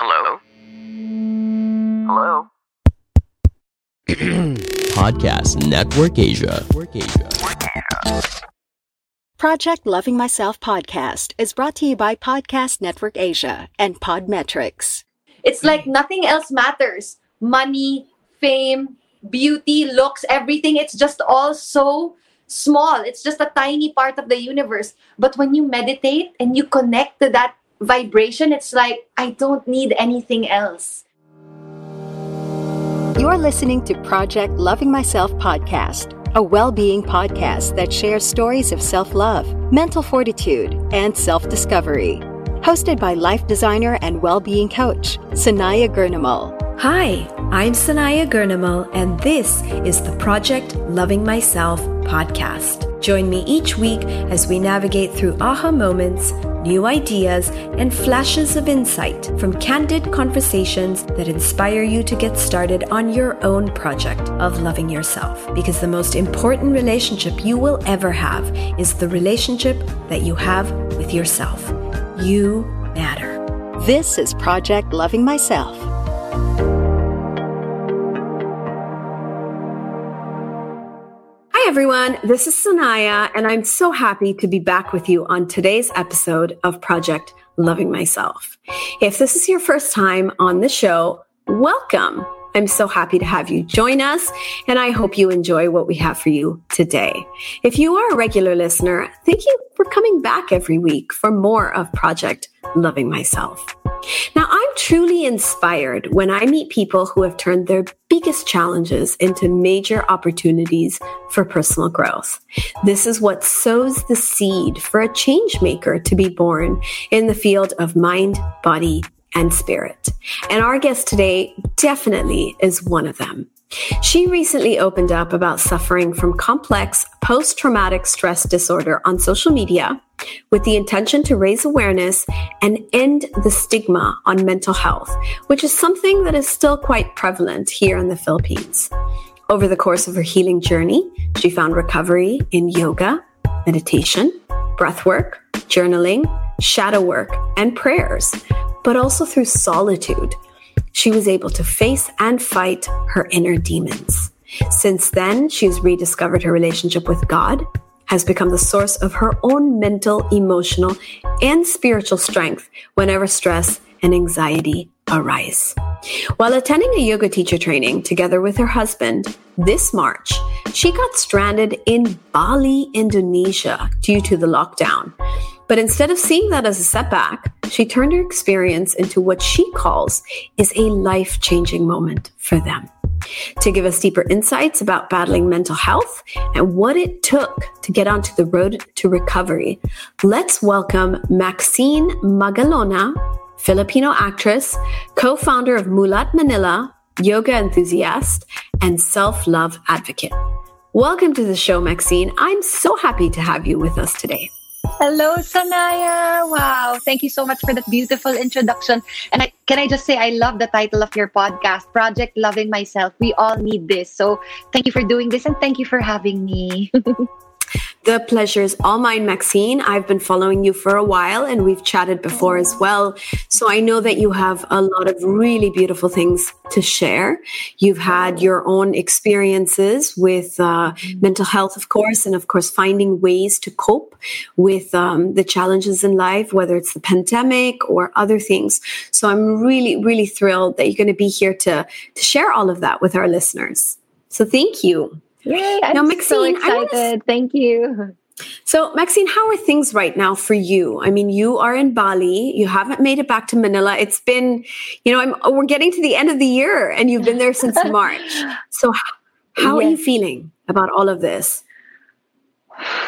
Hello? Hello? Podcast Network Asia. Project Loving Myself podcast is brought to you by Podcast Network Asia and Podmetrics. It's like nothing else matters. Money, fame, beauty, looks, everything. It's just all so small. It's just a tiny part of the universe. But when you meditate and you connect to that vibration, it's like, I don't need anything else. You're listening to Project Loving Myself podcast, a well being podcast that shares stories of self love, mental fortitude, and self discovery. Hosted by life designer and well being coach, Sanaya Gurnamal. Hi, I'm Sanaya Gurnamal, and this is the Project Loving Myself podcast. Join me each week as we navigate through aha moments, new ideas, and flashes of insight from candid conversations that inspire you to get started on your own project of loving yourself. Because the most important relationship you will ever have is the relationship that you have with yourself. You matter. This is Project Loving Myself. Everyone. This is Sanaya, and I'm so happy to be back with you on today's episode of Project Loving Myself. If this is your first time on the show, welcome. I'm so happy to have you join us, and I hope you enjoy what we have for you today. If you are a regular listener, thank you for coming back every week for more of Project Loving Myself. Now, I'm truly inspired when I meet people who have turned their biggest challenges into major opportunities for personal growth. This is what sows the seed for a change maker to be born in the field of mind, body, and spirit. And our guest today definitely is one of them. She recently opened up about suffering from complex post traumatic stress disorder on social media with the intention to raise awareness and end the stigma on mental health, which is something that is still quite prevalent here in the Philippines. Over the course of her healing journey, she found recovery in yoga, meditation, breath work, journaling, shadow work, and prayers, but also through solitude she was able to face and fight her inner demons. Since then, she's rediscovered her relationship with God, has become the source of her own mental, emotional, and spiritual strength whenever stress and anxiety arise. While attending a yoga teacher training together with her husband this March, she got stranded in Bali, Indonesia due to the lockdown. But instead of seeing that as a setback, she turned her experience into what she calls is a life changing moment for them. To give us deeper insights about battling mental health and what it took to get onto the road to recovery, let's welcome Maxine Magalona, Filipino actress, co founder of Mulat Manila, yoga enthusiast, and self love advocate. Welcome to the show, Maxine. I'm so happy to have you with us today. Hello, Sanaya. Wow. Thank you so much for that beautiful introduction. And I, can I just say, I love the title of your podcast, Project Loving Myself. We all need this. So thank you for doing this and thank you for having me. The pleasure is all mine, Maxine. I've been following you for a while and we've chatted before as well. So I know that you have a lot of really beautiful things to share. You've had your own experiences with uh, mental health, of course, and of course, finding ways to cope with um, the challenges in life, whether it's the pandemic or other things. So I'm really, really thrilled that you're going to be here to, to share all of that with our listeners. So thank you. Yay, I'm now, Maxine, so excited. Thank you. So, Maxine, how are things right now for you? I mean, you are in Bali. You haven't made it back to Manila. It's been, you know, I'm, we're getting to the end of the year and you've been there since March. So, how, how yes. are you feeling about all of this?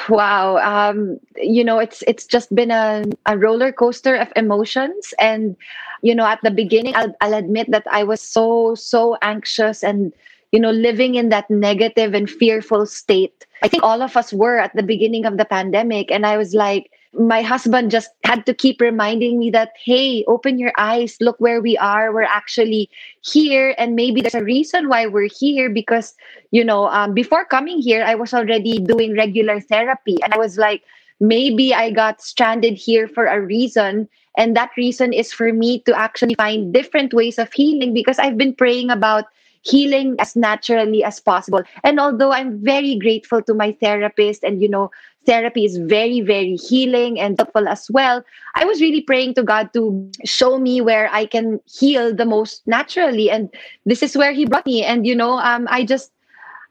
wow um, you know it's it's just been a, a roller coaster of emotions and you know at the beginning I'll, I'll admit that i was so so anxious and you know living in that negative and fearful state. I think all of us were at the beginning of the pandemic and i was like my husband just had to keep reminding me that hey open your eyes look where we are we're actually here and maybe there's a reason why we're here because you know um, before coming here i was already doing regular therapy and i was like maybe i got stranded here for a reason and that reason is for me to actually find different ways of healing because i've been praying about healing as naturally as possible and although i'm very grateful to my therapist and you know therapy is very, very healing and helpful as well. I was really praying to God to show me where I can heal the most naturally. And this is where He brought me. And, you know, um, I just,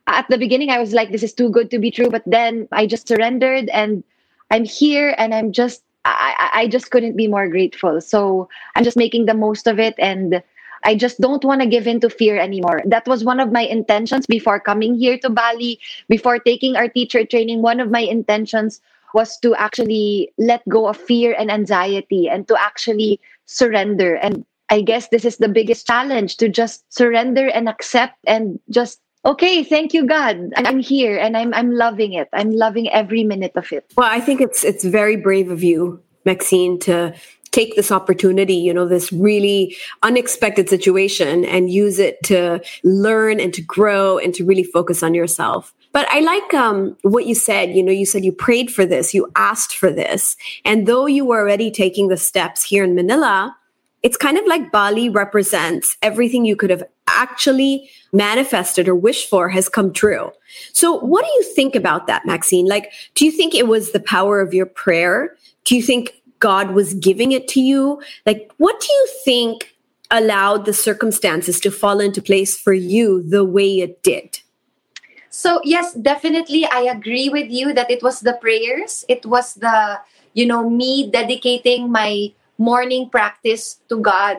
at the beginning, I was like, this is too good to be true. But then I just surrendered and I'm here and I'm just, I, I just couldn't be more grateful. So I'm just making the most of it. And I just don't want to give in to fear anymore. That was one of my intentions before coming here to Bali, before taking our teacher training. One of my intentions was to actually let go of fear and anxiety and to actually surrender. And I guess this is the biggest challenge to just surrender and accept and just okay thank you god i'm here and i'm i'm loving it i'm loving every minute of it well i think it's it's very brave of you maxine to take this opportunity, you know, this really unexpected situation and use it to learn and to grow and to really focus on yourself. But I like um, what you said. You know, you said you prayed for this, you asked for this. And though you were already taking the steps here in Manila, it's kind of like Bali represents everything you could have actually manifested or wished for has come true. So, what do you think about that, Maxine? Like, do you think it was the power of your prayer? Do you think God was giving it to you? Like, what do you think allowed the circumstances to fall into place for you the way it did? So, yes, definitely. I agree with you that it was the prayers. It was the, you know, me dedicating my morning practice to God.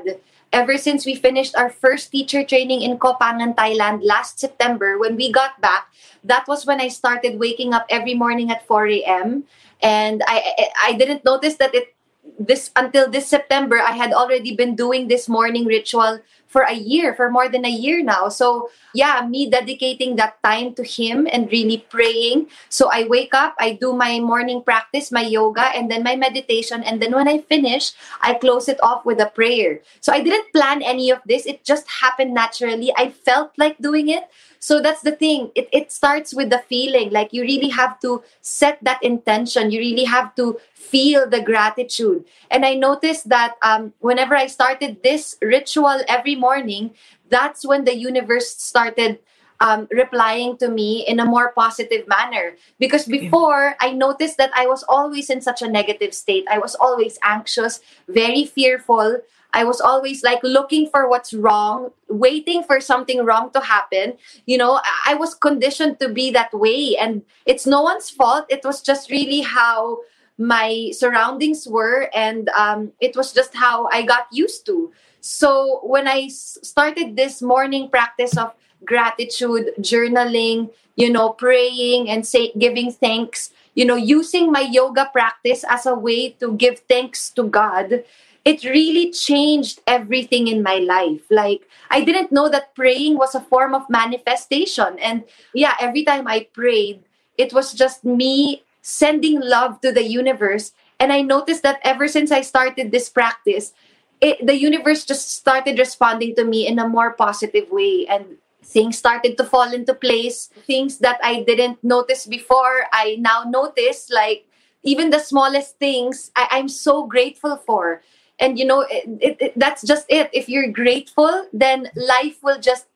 Ever since we finished our first teacher training in Koh Phangan, Thailand last September, when we got back, that was when I started waking up every morning at 4 a.m and I I didn't notice that it this until this September I had already been doing this morning ritual for a year for more than a year now. So yeah me dedicating that time to him and really praying. So I wake up I do my morning practice my yoga and then my meditation. And then when I finish I close it off with a prayer. So I didn't plan any of this. It just happened naturally. I felt like doing it so that's the thing it, it starts with the feeling like you really have to set that intention you really have to feel the gratitude and i noticed that um, whenever i started this ritual every morning that's when the universe started um, replying to me in a more positive manner. Because before, I noticed that I was always in such a negative state. I was always anxious, very fearful. I was always like looking for what's wrong, waiting for something wrong to happen. You know, I was conditioned to be that way. And it's no one's fault. It was just really how my surroundings were. And um, it was just how I got used to. So when I started this morning practice of gratitude, journaling, you know, praying and say giving thanks, you know, using my yoga practice as a way to give thanks to God it really changed everything in my life. Like, I didn't know that praying was a form of manifestation. And yeah, every time I prayed, it was just me sending love to the universe. And I noticed that ever since I started this practice, it, the universe just started responding to me in a more positive way. And things started to fall into place. Things that I didn't notice before, I now notice. Like, even the smallest things, I, I'm so grateful for and you know it, it, it, that's just it. If you're grateful then life will just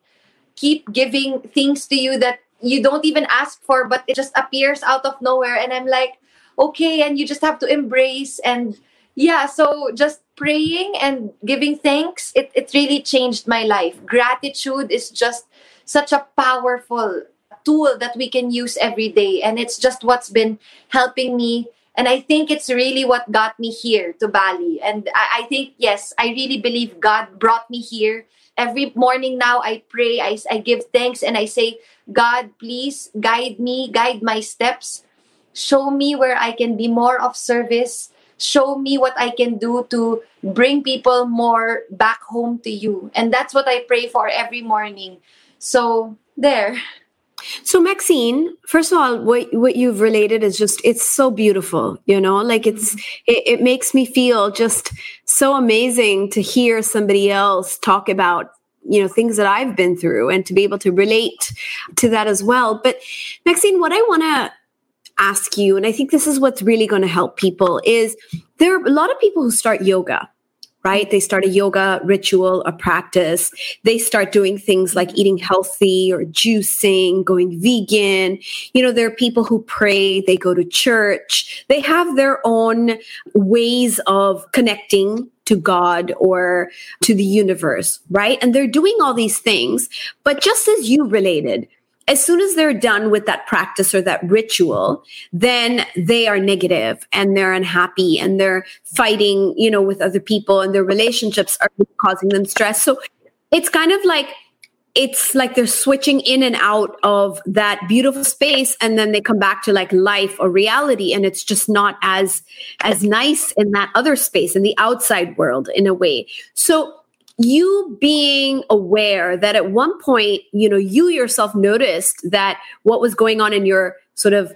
keep giving things to you that you don't even ask for but it just appears out of nowhere. And i'm like okay and you just have to embrace and yeah so just praying and giving thanks it, it really changed my life. Gratitude is just such a powerful tool that we can use every day. And it's just what's been helping me and I think it's really what got me here to Bali. And I, I, think, yes, I really believe God brought me here. Every morning now, I pray, I, I give thanks, and I say, God, please guide me, guide my steps. show me where I can be more of service, show me what I can do to bring people more back home to you. And that's what I pray for every morning. So, there. So Maxine, first of all, what what you've related is just it's so beautiful, you know? Like it's mm-hmm. it, it makes me feel just so amazing to hear somebody else talk about you know things that I've been through and to be able to relate to that as well. But Maxine, what I want to ask you and I think this is what's really going to help people is there are a lot of people who start yoga right? They start a yoga ritual, a practice. They start doing things like eating healthy or juicing, going vegan. You know, there are people who pray, they go to church. They have their own ways of connecting to God or to the universe, right? And they're doing all these things. But just as you related, as soon as they're done with that practice or that ritual, then they are negative and they're unhappy and they're fighting, you know, with other people and their relationships are causing them stress. So it's kind of like it's like they're switching in and out of that beautiful space and then they come back to like life or reality and it's just not as as nice in that other space in the outside world in a way. So you being aware that at one point, you know, you yourself noticed that what was going on in your sort of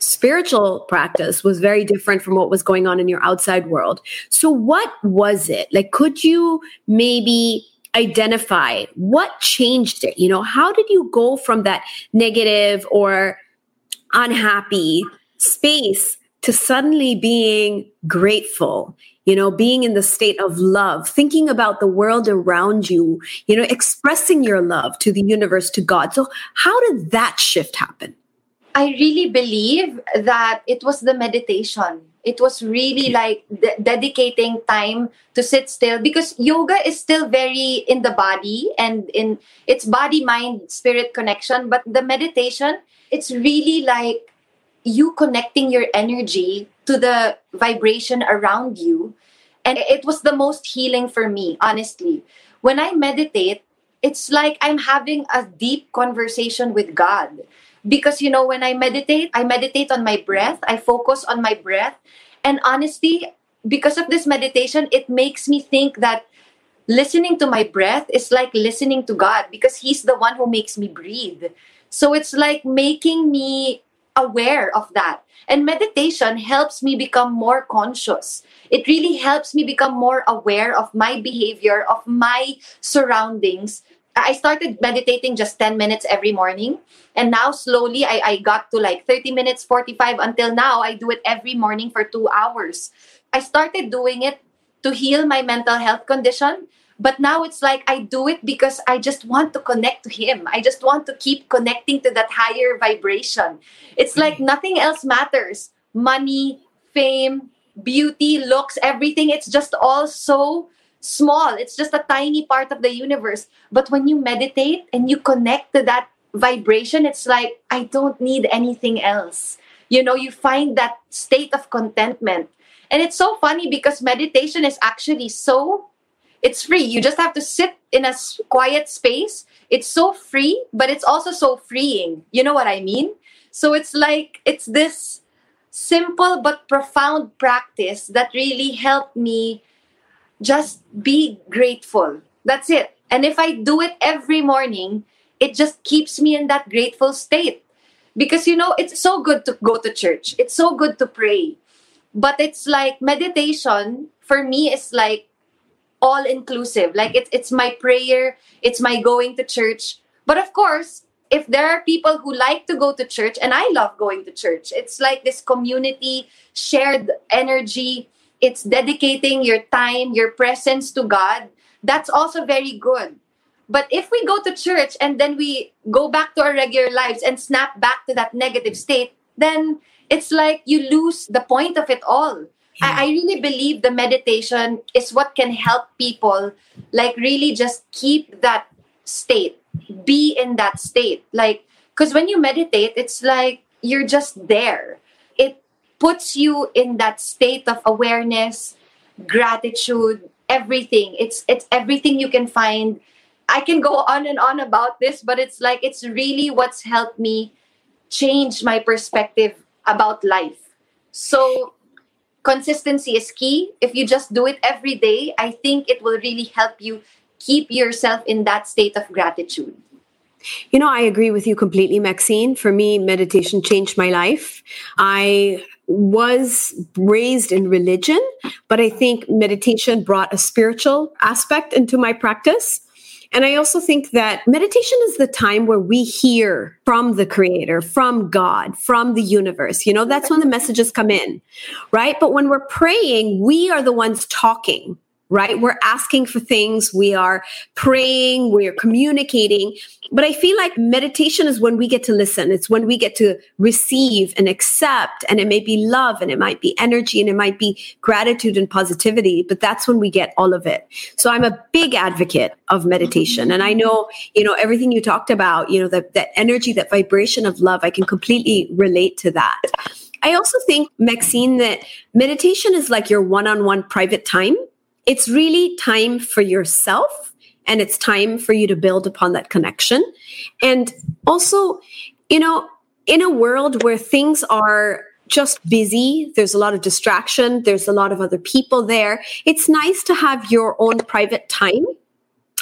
spiritual practice was very different from what was going on in your outside world. So, what was it? Like, could you maybe identify what changed it? You know, how did you go from that negative or unhappy space to suddenly being grateful you know, being in the state of love, thinking about the world around you, you know, expressing your love to the universe, to God. So, how did that shift happen? I really believe that it was the meditation. It was really like de- dedicating time to sit still because yoga is still very in the body and in its body, mind, spirit connection. But the meditation, it's really like you connecting your energy to the vibration around you. And it was the most healing for me, honestly. When I meditate, it's like I'm having a deep conversation with God. Because, you know, when I meditate, I meditate on my breath, I focus on my breath. And honestly, because of this meditation, it makes me think that listening to my breath is like listening to God because He's the one who makes me breathe. So it's like making me aware of that. And meditation helps me become more conscious. It really helps me become more aware of my behavior, of my surroundings. I started meditating just 10 minutes every morning. And now slowly I, I got to like 30 minutes, 45 until now. I do it every morning for two hours. I started doing it to heal my mental health condition but now it's like I do it because I just want to connect to Him. I just want to keep connecting to that higher vibration. It's like mm-hmm. nothing else matters money, fame, beauty, looks, everything. It's just all so small. It's just a tiny part of the universe. But when you meditate and you connect to that vibration, it's like, I don't need anything else. You know, you find that state of contentment. And it's so funny because meditation is actually so it's free. You just have to sit in a quiet space. It's so free, but it's also so freeing. You know what I mean? So it's like, it's this simple but profound practice that really helped me just be grateful. That's it. And if I do it every morning, it just keeps me in that grateful state. Because, you know, it's so good to go to church, it's so good to pray. But it's like meditation for me is like all inclusive. Like it's it's my prayer, it's my going to church. But of course, if there are people who like to go to church and I love going to church, it's like this community, shared energy, it's dedicating your time, your presence to God. That's also very good. But if we go to church and then we go back to our regular lives and snap back to that negative state, then it's like you lose the point of it all. I, I really believe the meditation is what can help people like really just keep that state, be in that state. Like, because when you meditate, it's like you're just there. It puts you in that state of awareness, gratitude, everything. It's it's everything you can find. I can go on and on about this, but it's like it's really what's helped me change my perspective about life. So consistency is key. If you just do it every day, I think it will really help you keep yourself in that state of gratitude. You know, I agree with you completely, Maxine. For me, meditation changed my life. I was raised in religion, but I think meditation brought a spiritual aspect into my practice. And I also think that meditation is the time where we hear from the creator, from God, from the universe. You know, that's when the messages come in, right? But when we're praying, we are the ones talking right? We're asking for things, we are praying, we're communicating. But I feel like meditation is when we get to listen. It's when we get to receive and accept. And it may be love and it might be energy and it might be gratitude and positivity, but that's when we get all of it. So I'm a big advocate of meditation. And I know, you know, everything you talked about, you know, that, that energy, that vibration of love, I can completely relate to that. I also think, Maxine, that meditation is like your one on one private time it's really time for yourself and it's time for you to build upon that connection. And also, you know, in a world where things are just busy, there's a lot of distraction, there's a lot of other people there. It's nice to have your own private time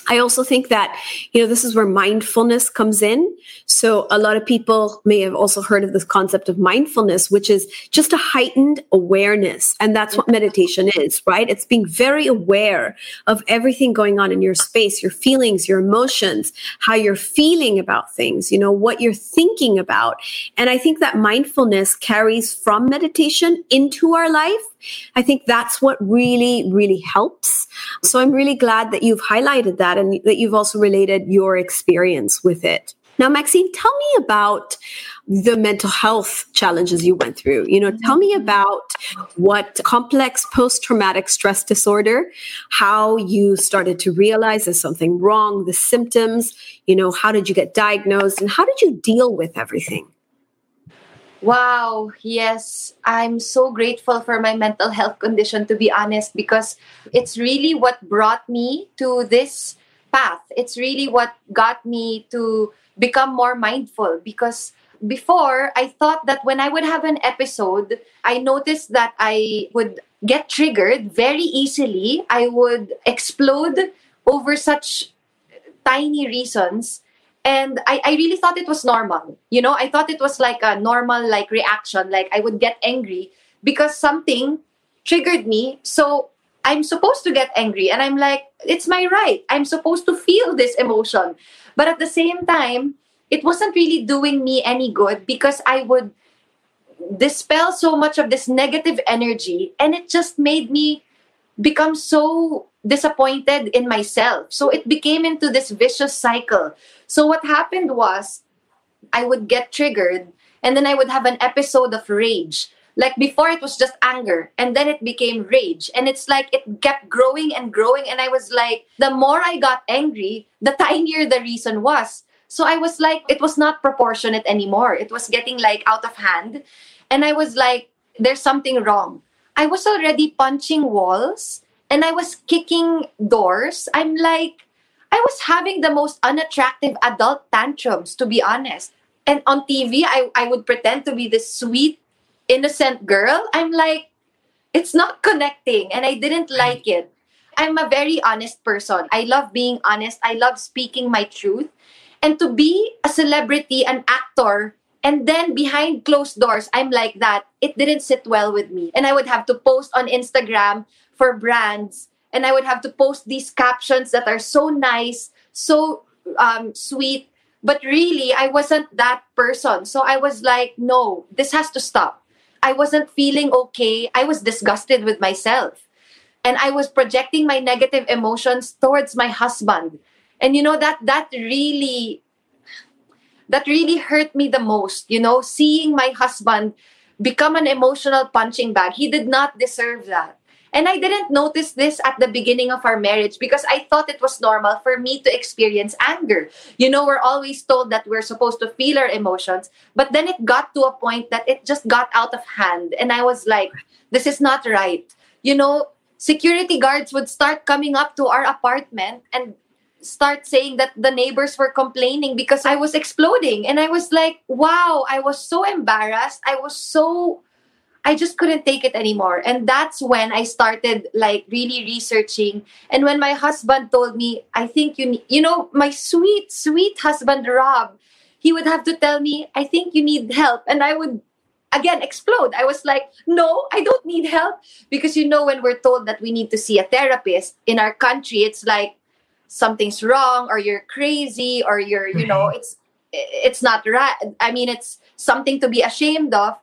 I also think that, you know, this is where mindfulness comes in. So a lot of people may have also heard of this concept of mindfulness, which is just a heightened awareness. And that's what meditation is, right? It's being very aware of everything going on in your space, your feelings, your emotions, how you're feeling about things, you know, what you're thinking about. And I think that mindfulness carries from meditation into our life I think that's what really, really helps. So I'm really glad that you've highlighted that and that you've also related your experience with it. Now, Maxine, tell me about the mental health challenges you went through. You know, tell me about what complex post traumatic stress disorder, how you started to realize there's something wrong, the symptoms, you know, how did you get diagnosed, and how did you deal with everything? Wow, yes. I'm so grateful for my mental health condition, to be honest, because it's really what brought me to this path. It's really what got me to become more mindful because before I thought that when I would have an episode, I noticed that I would get triggered very easily. I would explode over such tiny reasons and I, I really thought it was normal. You know i thought it was like a normal like reaction like i would get angry because something triggered me. So i'm supposed to get angry and i'm like it's my right. I'm supposed to feel this emotion. But at the same time it wasn't really doing me any good because i would dispel so much of this negative energy and it just made me become so disappointed in myself so it became into this vicious cycle so what happened was I would get triggered and then I would have an episode of rage. Like before it was just anger and then it became rage and it's like it kept growing and growing and I was like the more I got angry, the tinier the reason was. So I was like it was not proportionate anymore. It was getting like out of hand and I was like there's something wrong. I was already punching walls and I was kicking doors. I'm like I was having the most unattractive adult tantrums, to be honest. And on TV, I, I would pretend to be this sweet, innocent girl. I'm like, it's not connecting, and I didn't like it. I'm a very honest person. I love being honest. I love speaking my truth. And to be a celebrity, an actor, and then behind closed doors, I'm like that. It didn't sit well with me. And I would have to post on Instagram for brands and I would have to post these captions that are so nice, so um, sweet. But really, I wasn't that person. So I was like, no, this has to stop. I wasn't feeling okay. I was disgusted with myself. And I was projecting my negative emotions towards my husband. And you know that that really that really hurt me the most, you know, seeing my husband become an emotional punching bag. He did not deserve that. And I didn't notice this at the beginning of our marriage because I thought it was normal for me to experience anger. You know, we're always told that we're supposed to feel our emotions, but then it got to a point that it just got out of hand. And I was like, this is not right. You know, security guards would start coming up to our apartment and start saying that the neighbors were complaining because I was exploding. And I was like, wow, I was so embarrassed. I was so I just couldn't take it anymore. And that's when I started like really researching. And when my husband told me, I think you need, you know, my sweet, sweet husband, Rob, he would have to tell me, I think you need help. And I would again explode. I was like, no, I don't need help. Because you know, when we're told that we need to see a therapist in our country, it's like something's wrong or you're crazy or you're, you know, mm-hmm. it's it's not right. I mean, it's something to be ashamed of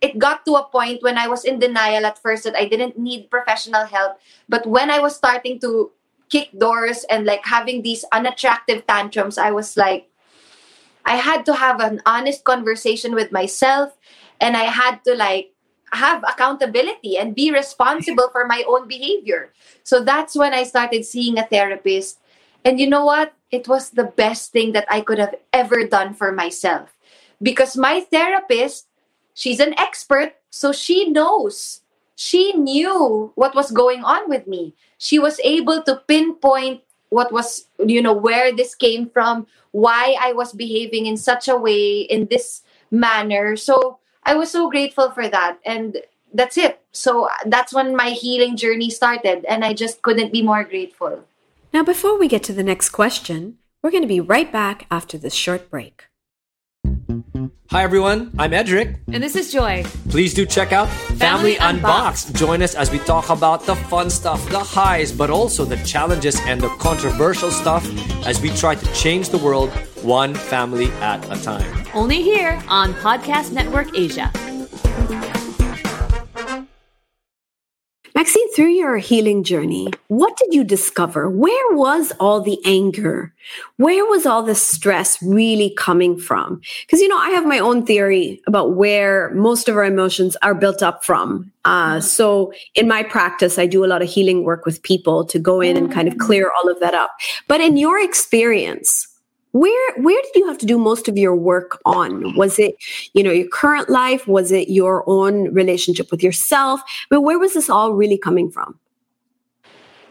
it got to a point when I was in denial at first that I didn't need professional help. But when I was starting to kick doors and like having these unattractive tantrums, I was like, I had to have an honest conversation with myself and I had to like have accountability and be responsible for my own behavior. So that's when I started seeing a therapist. And you know what? It was the best thing that I could have ever done for myself. Because my therapist she's an expert, so she knows. She knew what was going on with me. She was able to pinpoint what was, you know, where this came from, why I was behaving in such a way, in this manner. So I was so grateful for that. And that's it. So that's when my healing journey started. And I just couldn't be more grateful. Now, before we get to the next question, we're going to be right back after this short break. Hi everyone, I'm Edric. And this is Joy. Please do check out Family Family, Unboxed. Join us as we talk about the fun stuff, the highs, but also the challenges and the controversial stuff as we try to change the world one family at a time. Only here on Podcast Network Asia. Maxine, through your healing journey, what did you discover? Where was all the anger? Where was all the stress really coming from? Because, you know, I have my own theory about where most of our emotions are built up from. Uh, so, in my practice, I do a lot of healing work with people to go in and kind of clear all of that up. But in your experience, where where did you have to do most of your work on? Was it you know your current life? Was it your own relationship with yourself? I mean, where was this all really coming from?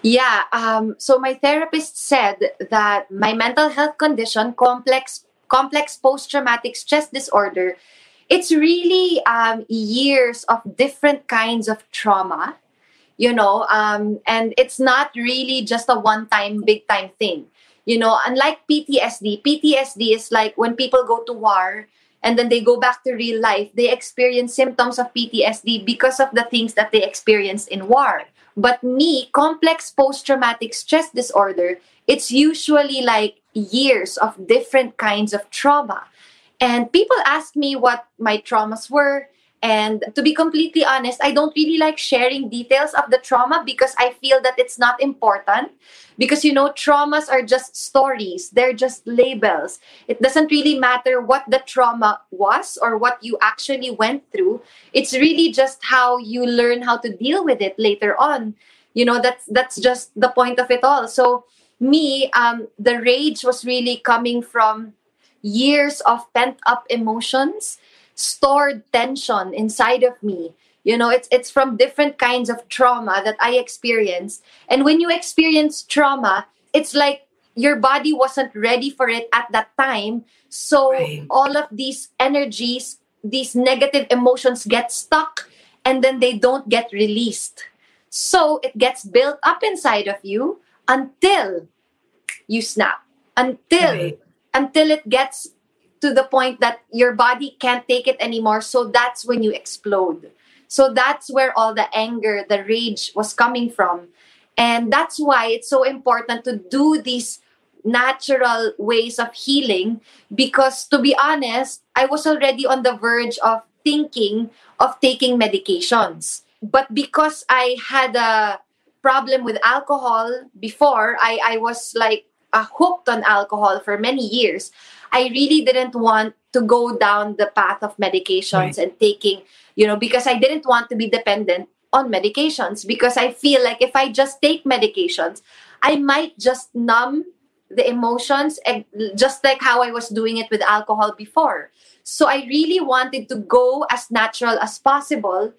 Yeah um, so my therapist said that my mental health condition complex complex post-traumatic stress disorder it's really um, years of different kinds of trauma you know um, and it's not really just a one-time big time thing you know, unlike PTSD, PTSD is like when people go to war and then they go back to real life, they experience symptoms of PTSD because of the things that they experienced in war. But me, complex post traumatic stress disorder, it's usually like years of different kinds of trauma. And people ask me what my traumas were. And to be completely honest, I don't really like sharing details of the trauma because I feel that it's not important. Because, you know, traumas are just stories, they're just labels. It doesn't really matter what the trauma was or what you actually went through. It's really just how you learn how to deal with it later on. You know, that's that's just the point of it all. So, me, um, the rage was really coming from years of pent up emotions stored tension inside of me you know it's it's from different kinds of trauma that i experience and when you experience trauma it's like your body wasn't ready for it at that time so right. all of these energies these negative emotions get stuck and then they don't get released so it gets built up inside of you until you snap until right. until it gets to the point that your body can't take it anymore. So that's when you explode. So that's where all the anger, the rage was coming from. And that's why it's so important to do these natural ways of healing because, to be honest, I was already on the verge of thinking of taking medications. But because I had a problem with alcohol before, I, I was like uh, hooked on alcohol for many years. I really didn't want to go down the path of medications right. and taking, you know, because I didn't want to be dependent on medications because I feel like if I just take medications, I might just numb the emotions and just like how I was doing it with alcohol before. So I really wanted to go as natural as possible.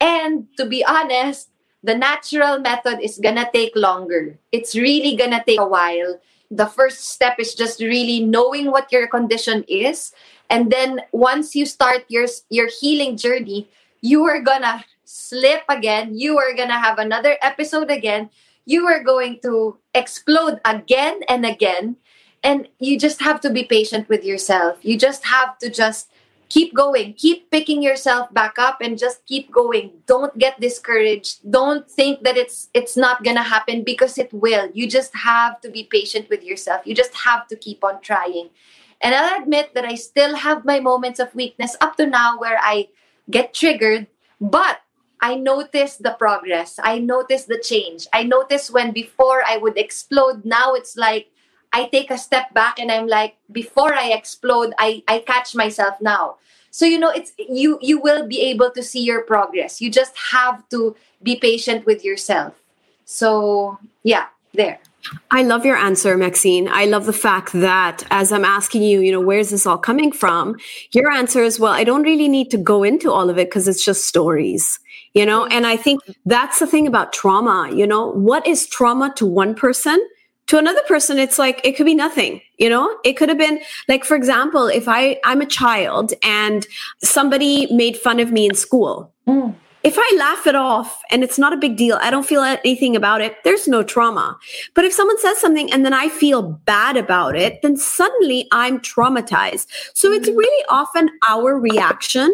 And to be honest, the natural method is gonna take longer. It's really gonna take a while. The first step is just really knowing what your condition is. And then once you start your your healing journey, you are gonna slip again. You are gonna have another episode again. You are going to explode again and again. And you just have to be patient with yourself. You just have to just keep going. Keep picking yourself back up and just keep going. Don't get discouraged. Don't think that it's it's not gonna happen because it will. You just have to be patient with yourself. You just have to keep on trying. And i'll admit that i still have my moments of weakness up to now where i get triggered but I notice the progress. I notice the change. I notice when before I would explode, now it's like I take a step back and I'm like, before I explode, I, I catch myself now. So you know, it's you you will be able to see your progress. You just have to be patient with yourself. So yeah, there. I love your answer, Maxine. I love the fact that as I'm asking you, you know, where's this all coming from? Your answer is, well, I don't really need to go into all of it because it's just stories, you know? And I think that's the thing about trauma, you know, what is trauma to one person to another person it's like it could be nothing you know it could have been like for example if i i'm a child and somebody made fun of me in school mm. if i laugh it off and it's not a big deal i don't feel anything about it there's no trauma but if someone says something and then i feel bad about it then suddenly i'm traumatized so it's mm. really often our reaction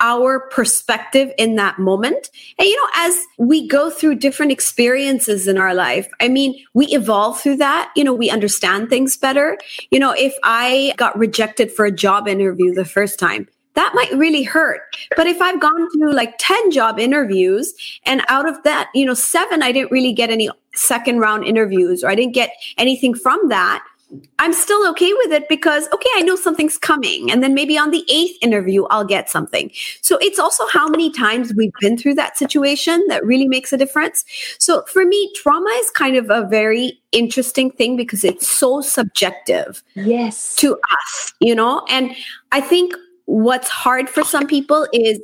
our perspective in that moment. And, you know, as we go through different experiences in our life, I mean, we evolve through that. You know, we understand things better. You know, if I got rejected for a job interview the first time, that might really hurt. But if I've gone through like 10 job interviews and out of that, you know, seven, I didn't really get any second round interviews or I didn't get anything from that, I'm still okay with it because, okay, I know something's coming. And then maybe on the eighth interview, I'll get something. So it's also how many times we've been through that situation that really makes a difference. So for me, trauma is kind of a very interesting thing because it's so subjective. Yes. To us, you know? And I think what's hard for some people is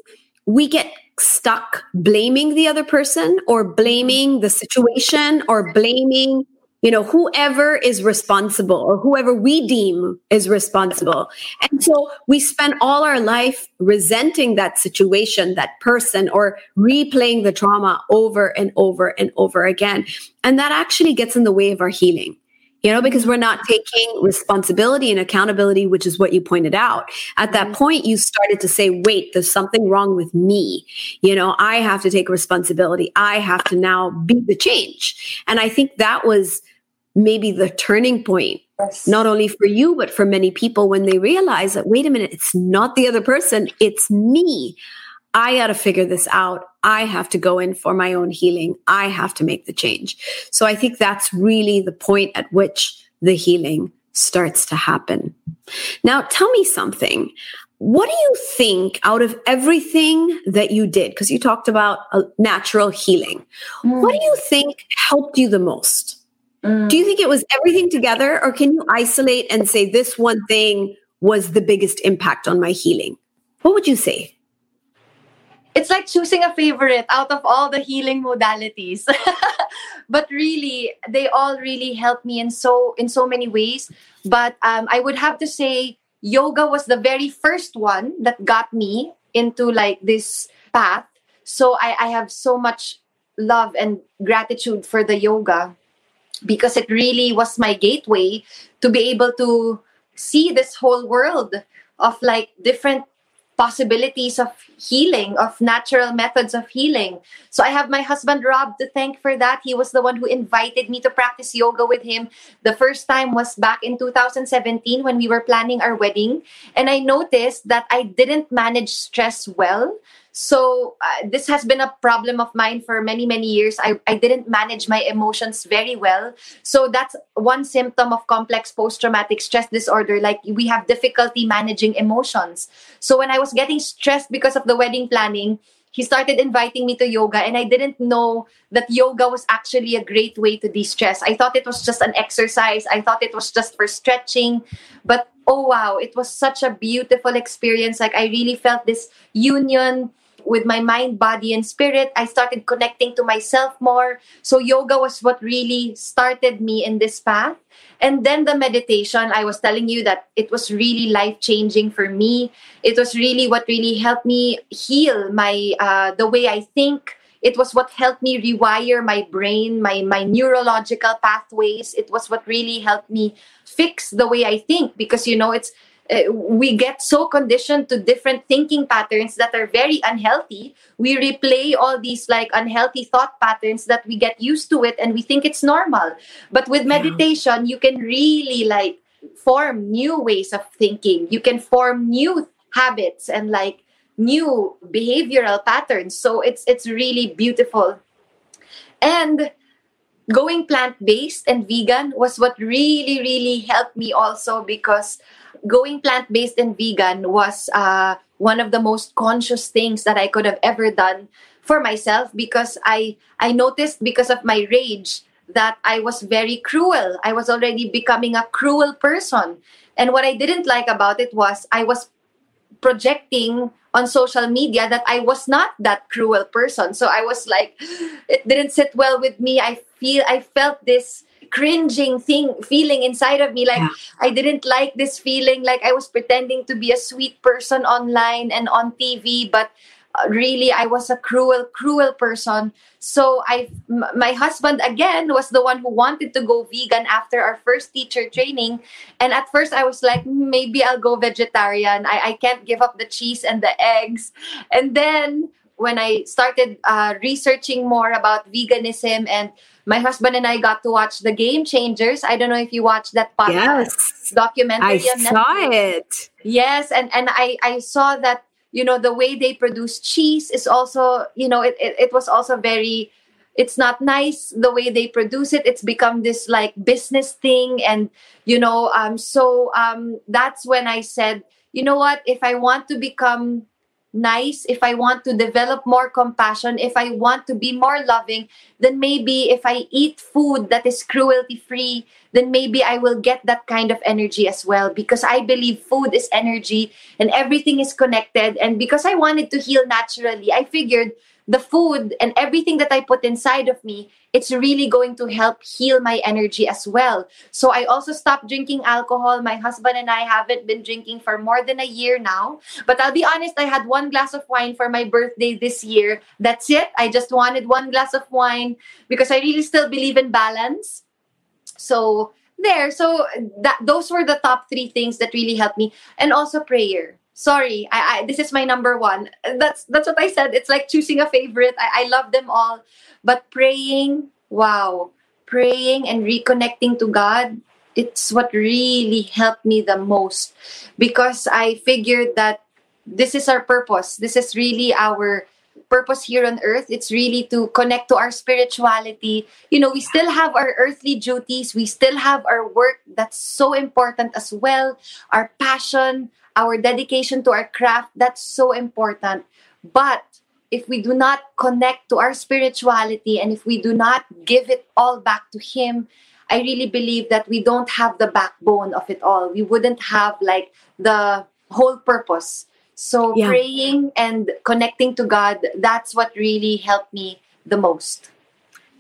we get stuck blaming the other person or blaming the situation or blaming you know, whoever is responsible or whoever we deem is responsible. And so we spend all our life resenting that situation, that person, or replaying the trauma over and over and over again. And that actually gets in the way of our healing you know, because we're not taking responsibility and accountability, which is what you pointed out. At that mm-hmm. point, you started to say, wait, there's something wrong with me. You know, I have to take responsibility. I have to now be the change. And I think that was maybe the turning point yes. not only for you but for many people when they realize that wait a minute it's not the other person it's me i got to figure this out. I have to go in for my own healing. I have to make the change. So i think that's really the point at which the healing starts to happen. Now tell me something. What do you think out of everything that you did because you talked about a natural healing mm. what do you think helped you the most? Do you think it was everything together, or can you isolate and say this one thing was the biggest impact on my healing? What would you say? It's like choosing a favorite out of all the healing modalities. but really, they all really helped me in so in so many ways. But um, I would have to say yoga was the very first one that got me into like this path. So I, I have so much love and gratitude for the yoga because it really was my gateway to be able to see this whole world of like different possibilities of healing, of natural methods of healing. So I have my husband Rob to thank for that. He was the one who invited me to practice yoga with him. The first time was back in 2017 when we were planning our wedding. And I noticed that I didn't manage stress well. So uh, this has been a problem of mine for many, many years. I, I didn't manage my emotions very well. So that's one symptom of complex post-traumatic stress disorder. Like we have difficulty managing emotions. So when I was getting stressed because of the wedding planning, he started inviting me to yoga and i didn't know that yoga was actually a great way to de-stress i thought it was just an exercise i thought it was just for stretching but oh wow it was such a beautiful experience like i really felt this union with my mind, body, and spirit. I started connecting to myself more. So yoga was what really started me in this path. And then the meditation, I was telling you that it was really life changing for me. It was really what really helped me heal my uh, the way I think. It was what helped me rewire my brain, my my neurological pathways. It was what really helped me fix the way I think because you know it's uh, we get so conditioned to different thinking patterns that are very unhealthy. We replay all these like unhealthy thought patterns that we get used to it and we think it's normal. But with meditation you can really like form new ways of thinking. You can form new habits and like new behavioral patterns. So it's it's really beautiful. And going plant-based and vegan was what really really helped me also because going plant based and vegan was uh, one of the most conscious things that I could have ever done for myself because I I noticed because of my rage that I was very cruel. I was already becoming a cruel person. And what I didn't like about it was I was projecting on social media that I was not that cruel person. So I was like it didn't sit well with me. I feel I felt this cringing thing feeling inside of me like yeah. i didn't like this feeling like i was pretending to be a sweet person online and on tv but uh, really i was a cruel cruel person. So i m- my husband again was the one who wanted to go vegan after our first teacher training. And at first i was like hmm, maybe i'll go vegetarian. I, I can't give up the cheese and the eggs. And then when i started uh, researching more about veganism and my husband and I got to watch the Game Changers. I don't know if you watched that yes. documentary. I saw it. Yes, and and I I saw that you know the way they produce cheese is also you know it, it, it was also very it's not nice the way they produce it it's become this like business thing and you know um so um that's when i said you know what if i want to become nice, if I want to develop more compassion, if I want to be more loving, then maybe if I eat food that is cruelty free, then maybe I will get that kind of energy as well because I believe food is energy and everything is connected. And because I wanted to heal naturally, I figured the food and everything that I put inside of me, it's really going to help heal my energy as well. So I also stopped drinking alcohol. My husband and I haven't been drinking for more than a year now. But I'll be honest, I had one glass of wine for my birthday this year. That's it. I just wanted one glass of wine because I really still believe in balance. So there, so that those were the top three things that really helped me. And also prayer sorry I, I, this is my number one. That's that's what i said. It's like choosing a favorite. I, I love them all. But praying wow. Praying and reconnecting to god it's what really helped me the most. Because i figured that this is our purpose. This is really our purpose here on earth. It's really to connect to our spirituality. You know we still have our earthly duties. We still have our work. That's so important as well. Our passion our dedication to our craft, that's so important. But if we do not connect to our spirituality and if we do not give it all back to Him, I really believe that we don't have the backbone of it all. We wouldn't have like the whole purpose. So yeah. praying and connecting to God, that's what really helped me the most.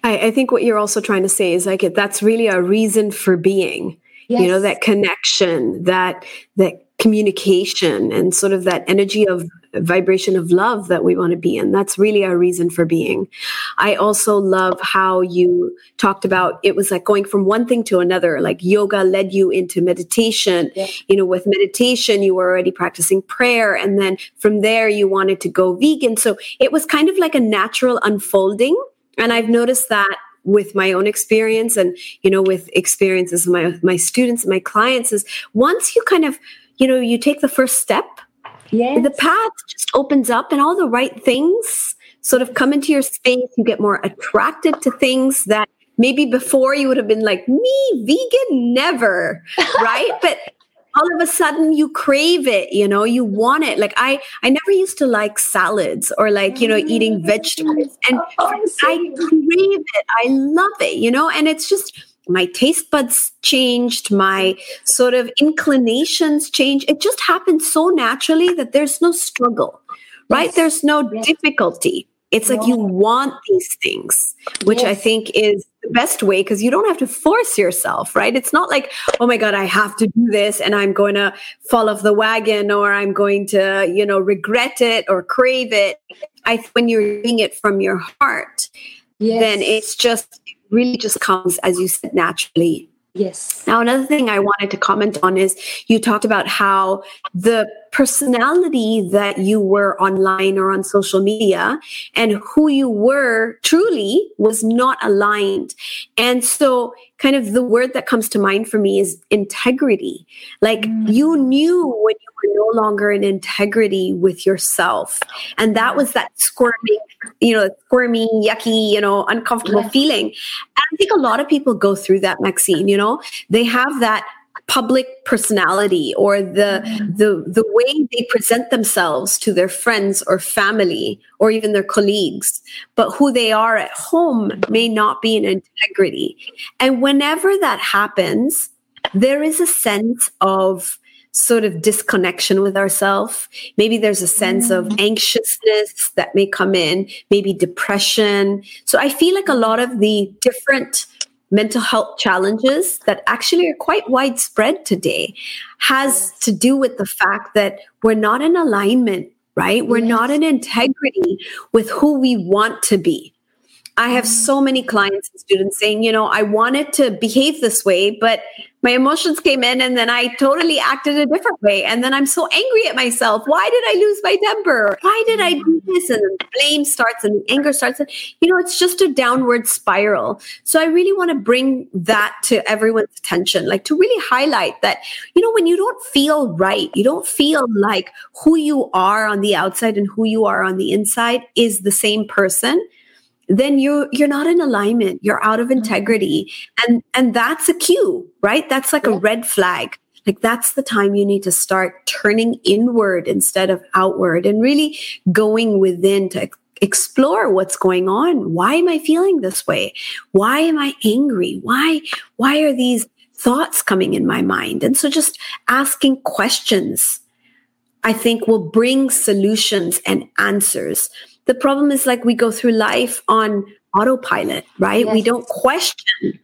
I, I think what you're also trying to say is like that's really a reason for being. Yes. You know, that connection, that that communication and sort of that energy of vibration of love that we want to be in. That's really our reason for being. I also love how you talked about it was like going from one thing to another, like yoga led you into meditation. Yeah. You know, with meditation, you were already practicing prayer. And then from there, you wanted to go vegan. So it was kind of like a natural unfolding. And I've noticed that with my own experience and you know with experiences of my my students and my clients is once you kind of you know, you take the first step, yes. the path just opens up and all the right things sort of come into your space. You get more attracted to things that maybe before you would have been like, me, vegan, never, right? but all of a sudden you crave it you know you want it like i i never used to like salads or like you know eating vegetables and oh, i crave it i love it you know and it's just my taste buds changed, my sort of inclinations changed. It just happened so naturally that there's no struggle, right? Yes. There's no Yes. difficulty. It's like you want these things, which I think is the best way because you don't have to force yourself, right? It's not like, oh my God, I have to do this and I'm going to fall off the wagon or I'm going to, you know, regret it or crave it. I when you're doing it from your heart, Yes. then it's just, really just comes, as you said, naturally. yes. Now, another thing I wanted to comment on is you talked about how the personality that you were online or on social media and who you were truly was not aligned. And so, kind of the word that comes to mind for me is integrity. Like mm. you knew when no longer in integrity with yourself. And that was that squirming, you know, squirmy, yucky, you know, uncomfortable Yeah. feeling. And I think a lot of people go through that, Maxene, you know, they have that public personality or the mm-hmm. the the way they present themselves to their friends or family or even their colleagues but who they are at home may not be in integrity and whenever that happens there is a sense of sort of disconnection with ourselves maybe there's a sense of mm. anxiousness that may come in maybe depression so i feel like a lot of the different mental health challenges that actually are quite widespread today has to do with the fact that we're not in alignment, right? We're not in integrity with who we want to be. I have so many clients and students saying, you know, I wanted to behave this way, but my emotions came in and then I totally acted a different way. And then I'm so angry at myself. Why did I lose my temper? Why did I do this? And then blame starts and the anger starts. And, you know, it's just a downward spiral. So I really want to bring that to everyone's attention, like to really highlight that, you know, when you don't feel right, you don't feel like who you are on the outside and who you are on the inside is the same person then you you're not in alignment. You're out of mm-hmm. integrity. And and that's a cue right? That's like a red flag. Like that's the time you need to start turning inward instead of outward and really going within to explore what's going on. Why am i feeling this way? Why am i angry? Why why are these thoughts coming in my mind? And so just asking questions I think will bring solutions and answers. The problem is like we go through life on autopilot, right? We don't question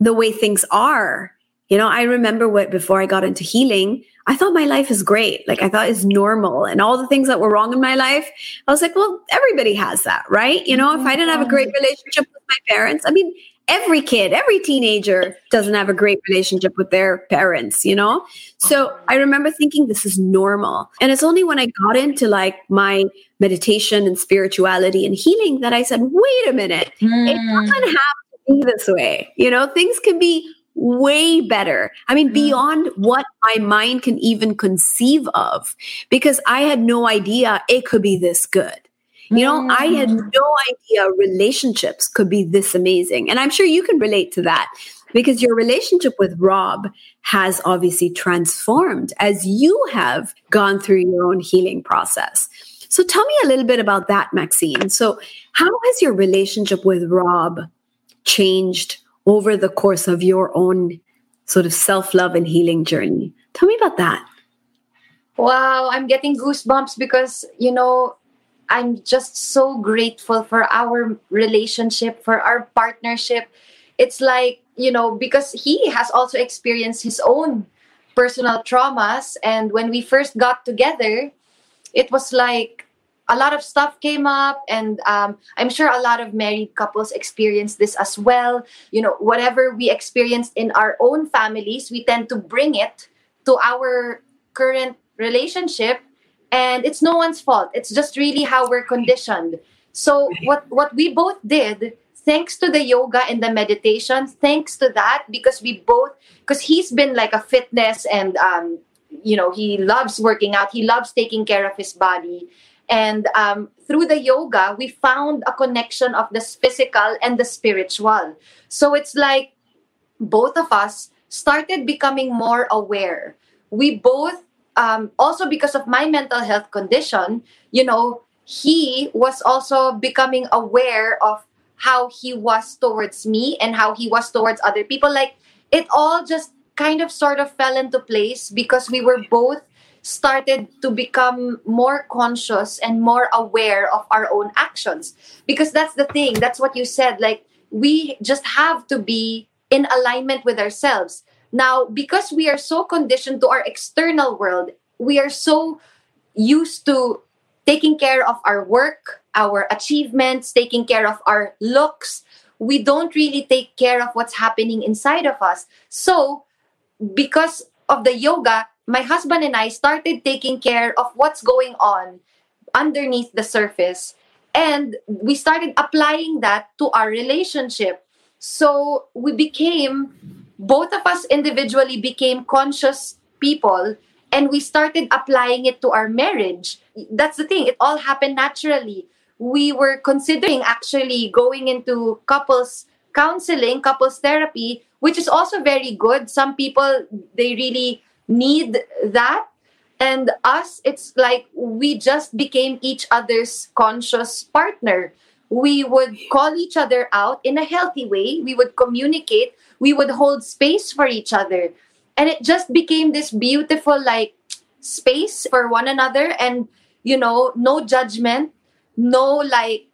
the way things are. You know, I remember what before I got into healing, I thought my life is great. Like I thought it's normal and all the things that were wrong in my life. I was like, well, everybody has that, right? You know, if mm-hmm. I didn't have a great relationship with my parents, I mean, every kid, every teenager doesn't have a great relationship with their parents, you know? So I remember thinking this is normal. And it's only when I got into like my meditation and spirituality and healing that I said, wait a minute, it hmm. doesn't have to be this way. You know, things can be way better. I mean, hmm. beyond what my mind can even conceive of, because I had no idea it could be this good. You know, I had mm. no idea relationships could be this amazing. And I'm sure you can relate to that because your relationship with Rob has obviously transformed as you have gone through your own healing process. So tell me a little bit about that, Maxene. So, how has your relationship with Rob changed over the course of your own sort of self love and healing journey? Tell me about that. Wow, I'm getting goosebumps because, you know, I'm just so grateful for our relationship, for our partnership. It's like, you know, because he has also experienced his own personal traumas. And when we first got together, it was like a lot of stuff came up. And um, I'm sure a lot of married couples experience this as well. You know, whatever we experienced in our own families, we tend to bring it to our current relationship and it's no one's fault. It's just really how we're conditioned. So what what we both did thanks to the yoga and the meditation thanks to that because we both because he's been like a fitness and um you know he loves working out. He loves taking care of his body. And um, through the yoga we found a connection of the physical and the spiritual. So it's like both of us started becoming more aware. We both um, also because of my mental health condition, you know, he was also becoming aware of how he was towards me and how he was towards other people. Like it all just kind of sort of fell into place because we were both started to become more conscious and more aware of our own actions. Because that's the thing, that's what you said. Like, we just have to be in alignment with ourselves. Now, because we are so conditioned to our external world, we are so used to taking care of our work, our achievements, taking care of our looks. We don't really take care of what's happening inside of us. So, because of the yoga, my husband and I started taking care of what's going on underneath the surface. And we started applying that to our relationship. So we became, both of us individually became conscious people and we started applying it to our marriage. That's the thing, it all happened naturally. We were considering actually going into couples counseling, couples therapy, which is also very good. Some people, they really need that. And us, it's like we just became each other's conscious partner. We would call each other out in a healthy way. We would communicate. We would hold space for each other and it just became this beautiful like space for one another and you know no judgment no like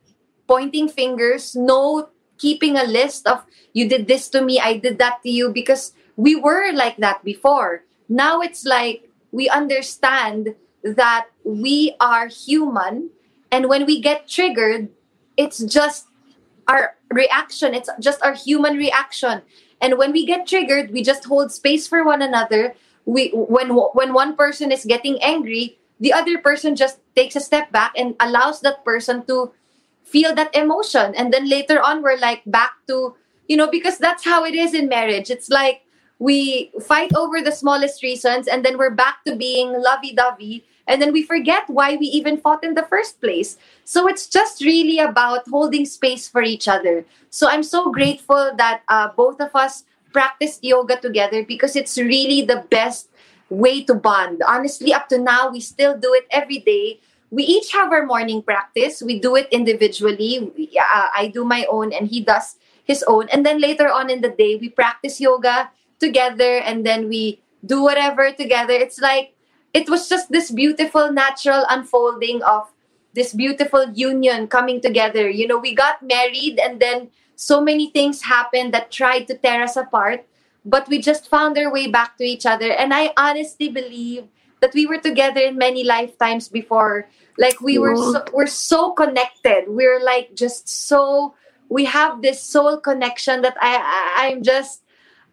pointing fingers no keeping a list of you did this to me i did that to you because we were like that before now it's like we understand that we are human and when we get triggered it's just our reaction it's just our human reaction and when we get triggered, we just hold space for one another. We when when one person is getting angry, the other person just takes a step back and allows that person to feel that emotion. And then later on we're like back to, you know, because that's how it is in marriage. It's like we fight over the smallest reasons and then we're back to being lovey-dovey and then we forget why we even fought in the first place. So it's just really about holding space for each other. So I'm so grateful that uh, both of us practiced yoga together because it's really the best way to bond. Honestly, up to now, we still do it every day. We each have our morning practice. We do it individually. We, uh, I do my own, and he does his own. And then later on in the day, we practice yoga together, and then we do whatever together. It's like it was just this beautiful natural unfolding of this beautiful union coming together. You know, we got married and then so many things happened that tried to tear us apart, but we just found our way back to each other. And I honestly believe that we were together in many lifetimes before. Like we were so, we're so connected. We're like just so we have this soul connection that I, I I'm just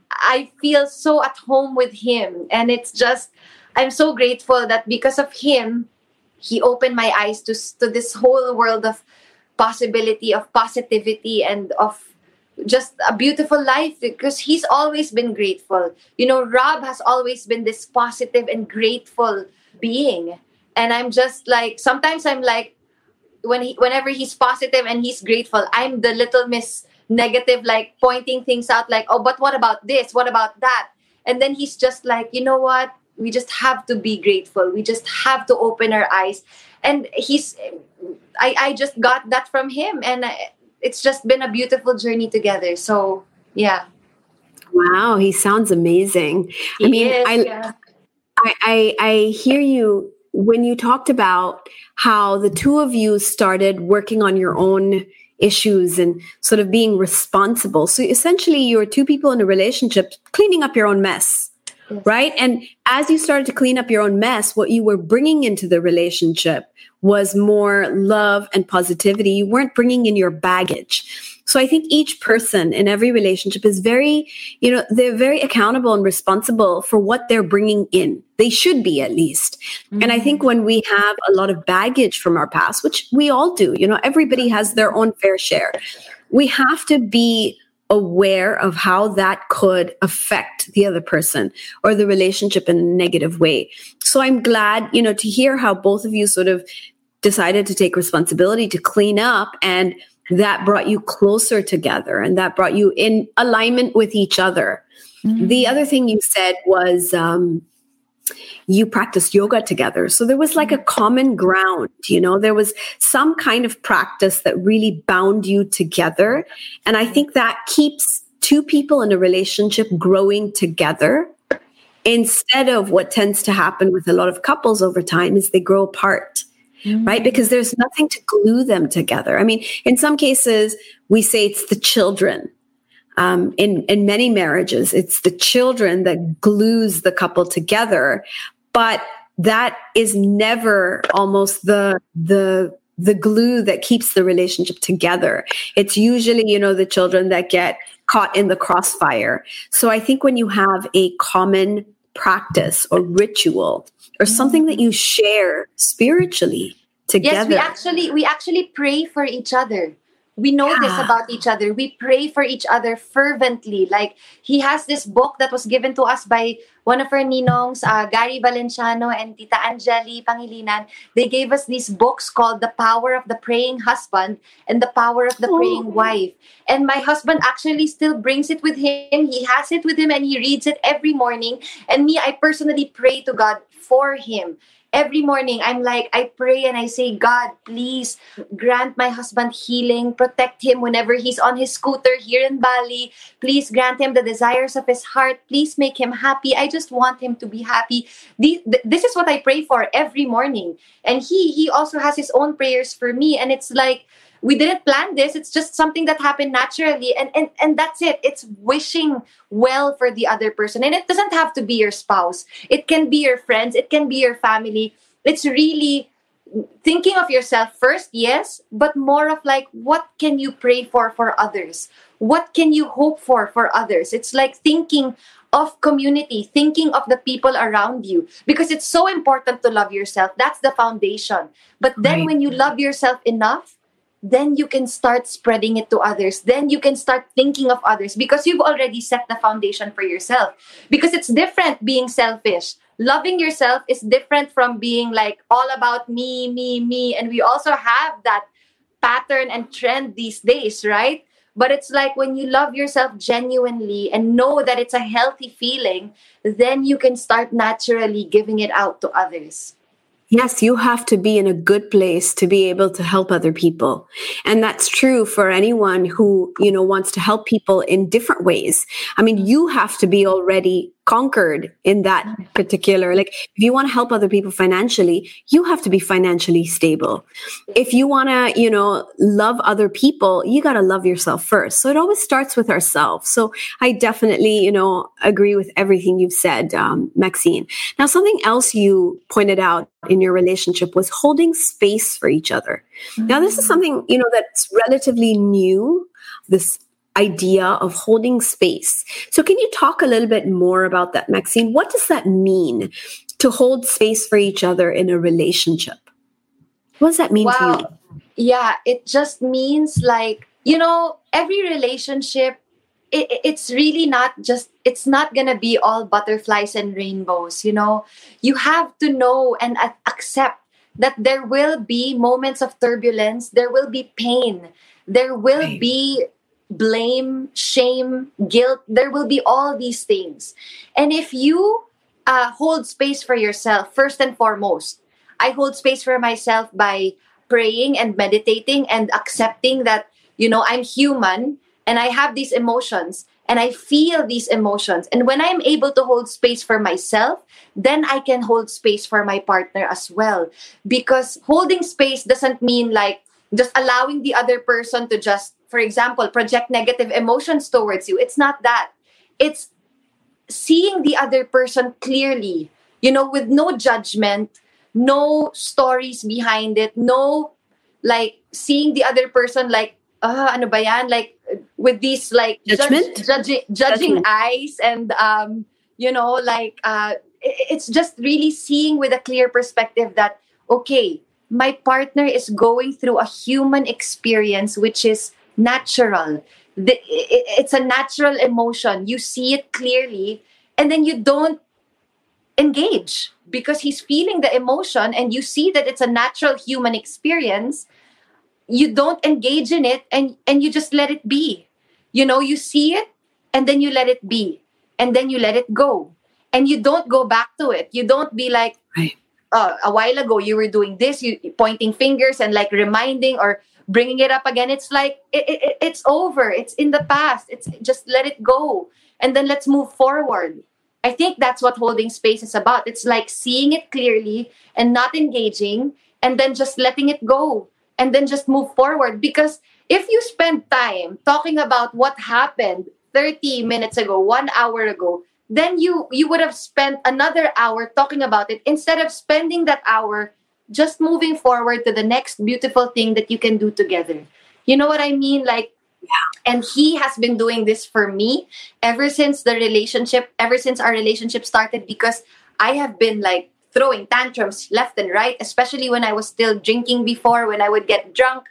I feel so at home with him and it's just I'm so grateful that because of him, he opened my eyes to, to this whole world of possibility, of positivity, and of just a beautiful life because he's always been grateful. You know, Rob has always been this positive and grateful being. And I'm just like, sometimes I'm like, when he, whenever he's positive and he's grateful, I'm the little miss negative, like pointing things out, like, oh, but what about this? What about that? And then he's just like, you know what? We just have to be grateful. We just have to open our eyes. And he's i i just got that from him. And it's just been a beautiful journey together. So yeah. Wow he sounds amazing. He i mean is, I, yeah. I i i hear you when you talked about how the two of you started working on your own issues and sort of being responsible. So essentially you're two people in a relationship cleaning up your own mess Yes. Right. And as you started to clean up your own mess, what you were bringing into the relationship was more love and positivity. You weren't bringing in your baggage. So I think each person in every relationship is very, you know, they're very accountable and responsible for what they're bringing in. They should be at least. Mm-hmm. And I think when we have a lot of baggage from our past, which we all do, you know, everybody has their own fair share. We have to be aware of how that could affect the other person or the relationship in a negative way. So I'm glad, you know, to hear how both of you sort of decided to take responsibility to clean up and that brought you closer together and that brought you in alignment with each other. Mm-hmm. The other thing you said was um, you practiced yoga together. So there was like a mm-hmm. common ground, you know, there was some kind of practice that really bound you together. And I think that keeps two people in a relationship growing together instead of what tends to happen with a lot of couples over time is they grow apart mm-hmm. right? Because there's nothing to glue them together. I mean, in some cases, we say it's the children. Um, in in many marriages, it's the children that glues the couple together, but that is never almost the the the glue that keeps the relationship together. It's usually, you know, the children that get caught in the crossfire. So I think when you have a common practice or ritual or something that you share spiritually together. Yes, we actually we actually pray for each other. We know yeah. this about each other. We pray for each other fervently. Like he has this book that was given to us by one of our ninongs, uh, Gary Valenciano and Tita Angeli Pangilinan. They gave us these books called The Power of the Praying Husband and The Power of the oh. Praying Wife. And my husband actually still brings it with him. He has it with him and he reads it every morning. And me, I personally pray to God for him every morning I'm like, I pray and I say, God, please grant my husband healing, protect him whenever he's on his scooter here in Bali. Please grant him the desires of his heart. Please make him happy. I just want him to be happy. This is what I pray for every morning. And he he also has his own prayers for me. And it's like we didn't plan this. It's just something that happened naturally and and and that's it. It's wishing well for the other person. And it doesn't have to be your spouse. It can be your friends. It can be your family. It's really thinking of yourself first yes but more of like what can you pray for for others? What can you hope for for others? It's like thinking of community, thinking of the people around you, because it's so important to love yourself. That's the foundation. But then, right. when you love yourself enough, then you can start spreading it to others. Then you can start thinking of others because you've already set the foundation for yourself. Because it's different being selfish. Loving yourself is different from being like all about me, me, me. And we also have that pattern and trend these days, right? But it's like when you love yourself genuinely and know that it's a healthy feeling, then you can start naturally giving it out to others. Yes, you have to be in a good place to be able to help other people. And that's true for anyone who, you know, wants to help people in different ways. I mean, you have to be already conquered in that particular like if you want to help other people financially you have to be financially stable. If you want to you know love other people you got to love yourself first. So it always starts with ourselves. So i definitely you know agree with everything you've said um, maxene. Now something else you pointed out in your relationship was holding space for each other. Mm-hmm. now this is something you know that's relatively new this idea of holding space. So, can you talk a little bit more about that, Maxene? What does that mean to hold space for each other in a relationship? What does that mean wow. to you? Yeah, it just means like, you know, every relationship, it, it's really not just, it's not going to be all butterflies and rainbows, you know? You have to know and accept that there will be moments of turbulence, there will be pain, there will right. be blame, shame, guilt. There will be all these things. And if you uh, hold space for yourself, first and foremost, I hold space for myself by praying and meditating and accepting that, you know, I'm human and I have these emotions and I feel these emotions. And when I'm able to hold space for myself, then I can hold space for my partner as well. Because holding space doesn't mean like just allowing the other person to just for example, project negative emotions towards you. It's not that. It's seeing the other person clearly, you know, with no judgment, no stories behind it, no like seeing the other person like, ah, uh, ano ba yan? Like with these like judgment, judge, judging, judging judgment. eyes and um, you know, like uh, it's just really seeing with a clear perspective that okay, my partner is going through a human experience which is natural. The, it's a natural emotion. You see it clearly, and then you don't engage because he's feeling the emotion and you see that it's a natural human experience. You don't engage in it and, and you just let it be. You know, you see it and then you let it be and then you let it go and you don't go back to it. You don't be like, right. uh, a while ago you were doing this, you pointing fingers and like reminding or bringing it up again it's like it, it, it's over it's in the past it's just let it go and then let's move forward I think that's what holding space is about. It's like seeing it clearly and not engaging and then just letting it go and then just move forward. Because if you spend time talking about what happened 30 minutes ago, one hour ago, then you you would have spent another hour talking about it instead of spending that hour just moving forward to the next beautiful thing that you can do together. You know what I mean? Like yeah. and he has been doing this for me ever since the relationship, ever since our relationship started, because I have been like throwing tantrums left and right, especially when I was still drinking before, when I would get drunk.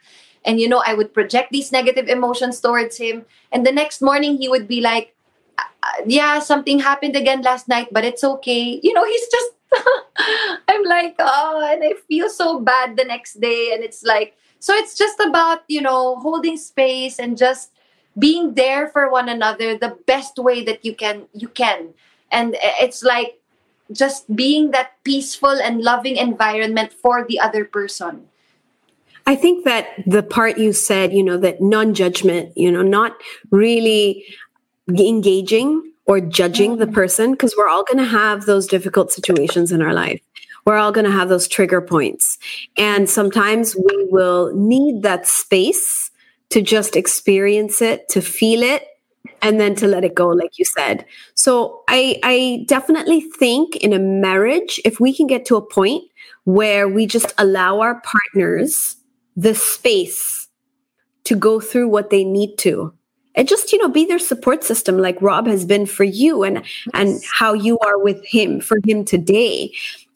And, you know, I would project these negative emotions towards him. And the next morning, he would be like, uh, uh, Yeah, something happened again last night, but it's okay. You know, he's just, I'm like, Oh, and I feel so bad the next day. And it's like, so it's just about you know holding space and just being there for one another the best way that you can you can and it's like just being that peaceful and loving environment for the other person I think that the part you said, you know, that non judgment, you know, not really engaging or judging the mm-hmm. person, because we're all going to have those difficult situations in our life we're all going to have those trigger points. And sometimes we will need that space to just experience it, to feel it, and then to let it go, like you said. So I, I definitely think in a marriage, if we can get to a point where we just allow our partners the space to go through what they need to and just you know be their support system like rob has been for you and and how you are with him for him today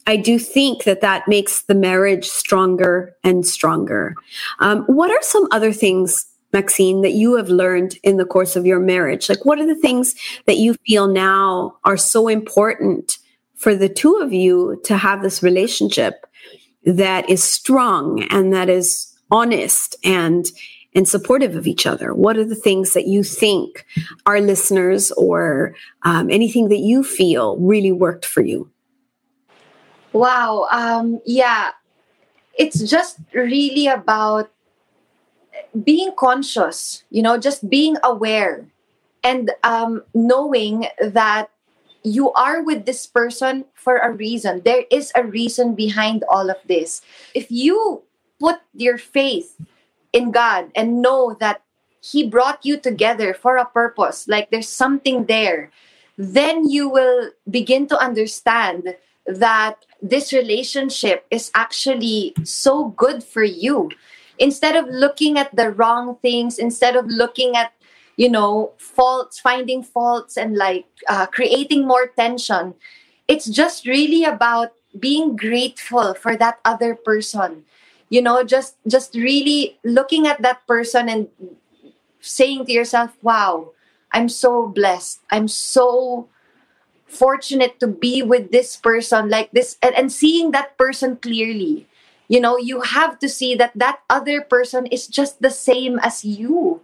I do think that that makes the marriage stronger and stronger. Um, what are some other things, Maxene, that you have learned in the course of your marriage? Like, what are the things that you feel now are so important for the two of you to have this relationship that is strong and that is honest and and supportive of each other? What are the things that you think our listeners or um, anything that you feel really worked for you? Wow. Um, yeah. It's just really about being conscious, you know, just being aware and um, knowing that you are with this person for a reason. There is a reason behind all of this. If you put your faith in God and know that He brought you together for a purpose, like there's something there, then you will begin to understand that this relationship is actually so good for you. Instead of looking at the wrong things instead of looking at you know faults finding faults and like uh, creating more tension it's just really about being grateful for that other person you know just just really looking at that person and saying to yourself wow i'm so blessed. I'm so fortunate to be with this person like this and, and seeing that person clearly. You know you have to see that that other person is just the same as you.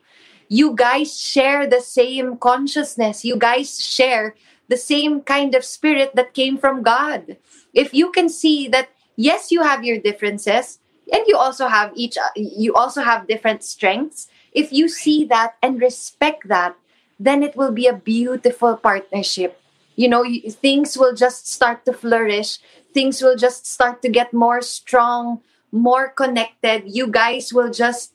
You guys share the same consciousness. You guys share the same kind of spirit that came from god. If you can see that yes you have your differences and you also have each you also have different strengths. If you see that and respect that then it will be a beautiful partnership. You know things will just start to flourish. Things will just start to get more strong more connected. You guys will just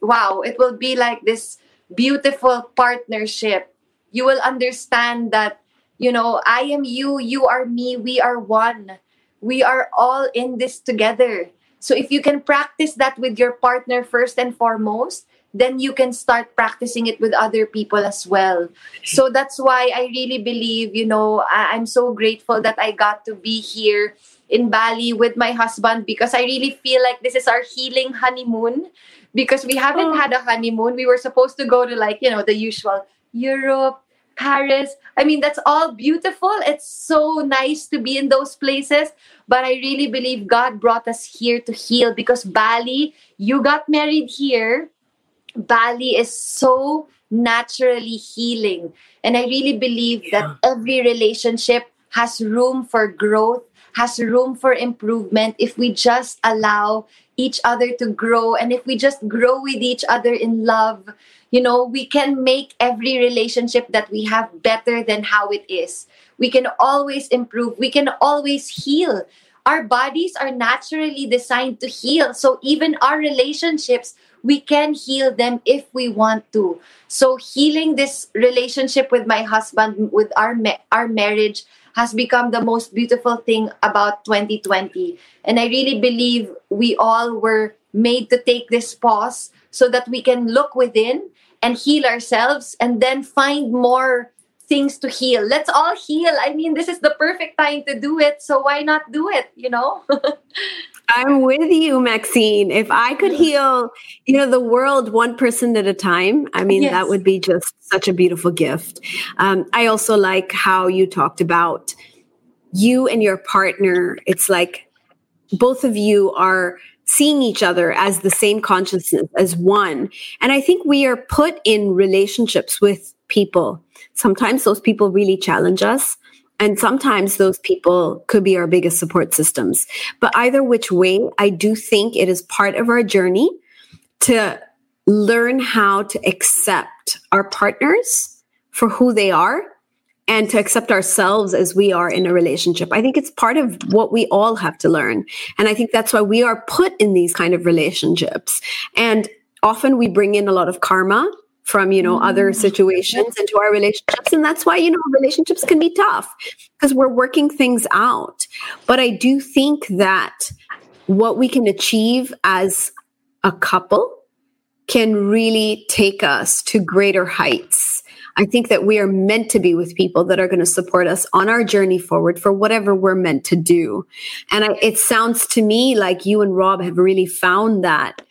wow it will be like this beautiful partnership. You will understand that you know i am you you are me we are one. We are all in this together so if you can practice that with your partner first and foremost then you can start practicing it with other people as well. So that's why I really believe, you know, I- am so grateful that I got to be here in Bali with my husband because I really feel like this is our healing honeymoon because we haven't oh. had a honeymoon. We were supposed to go to like, you know, the usual Europe, Paris. I mean, that's all beautiful. It's so nice to be in those places. But I really believe God brought us here to heal because Bali, you got married here Bali is so naturally healing. And I really believe yeah. that every relationship has room for growth, has room for improvement if we just allow each other to grow and if we just grow with each other in love you know we can make every relationship that we have better than how it is. We can always improve. We can always heal. Our bodies are naturally designed to heal. So even our relationships we can heal them if we want to. So healing this relationship with my husband with our ma- our marriage has become the most beautiful thing about 2020 and i really believe we all were made to take this pause so that we can look within and heal ourselves and then find more things to heal. Let's all heal. I mean, this is the perfect time to do it. So why not do it, you know? I'm with you, Maxene. If I could heal, you know, the world one person at a time, I mean, Yes. that would be just such a beautiful gift. Um, I also like how you talked about you and your partner. It's like both of you are seeing each other as the same consciousness, as one. And I think we are put in relationships with people. Sometimes those people really challenge us. And sometimes those people could be our biggest support systems. But either which way, I do think it is part of our journey to learn how to accept our partners for who they are and to accept ourselves as we are in a relationship. I think it's part of what we all have to learn. And I think that's why we are put in these kind of relationships. And often we bring in a lot of karma from, you know, other mm. situations into our relationships. And that's why, you know, relationships can be tough because we're working things out. But I do think that what we can achieve as a couple can really take us to greater heights. I think that we are meant to be with people that are going to support us on our journey forward for whatever we're meant to do. And I, it sounds to me like you and Rob have really found that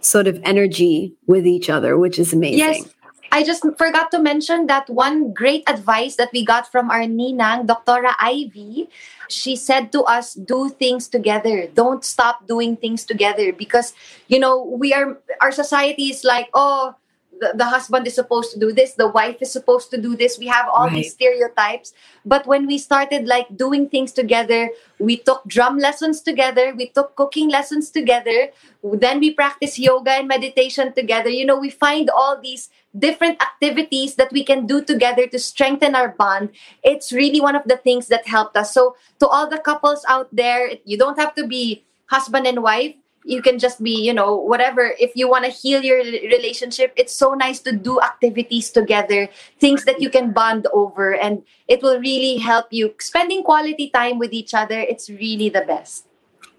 sort of energy with each other, which is amazing. Yes. I just forgot to mention that one great advice that we got from our Ninang, Dr. Ivy. She said to us, do things together. Don't stop doing things together because, you know, we are, our society is like, oh, the, the husband is supposed to do this, the wife is supposed to do this. We have all these stereotypes. But when we started like doing things together, we took drum lessons together, we took cooking lessons together, then we practice yoga and meditation together. You know, we find all these different activities that we can do together to strengthen our bond. It's really one of the things that helped us. So, to all the couples out there, you don't have to be husband and wife you can just be you know whatever if you want to heal your relationship it's so nice to do activities together things that you can bond over and it will really help you spending quality time with each other it's really the best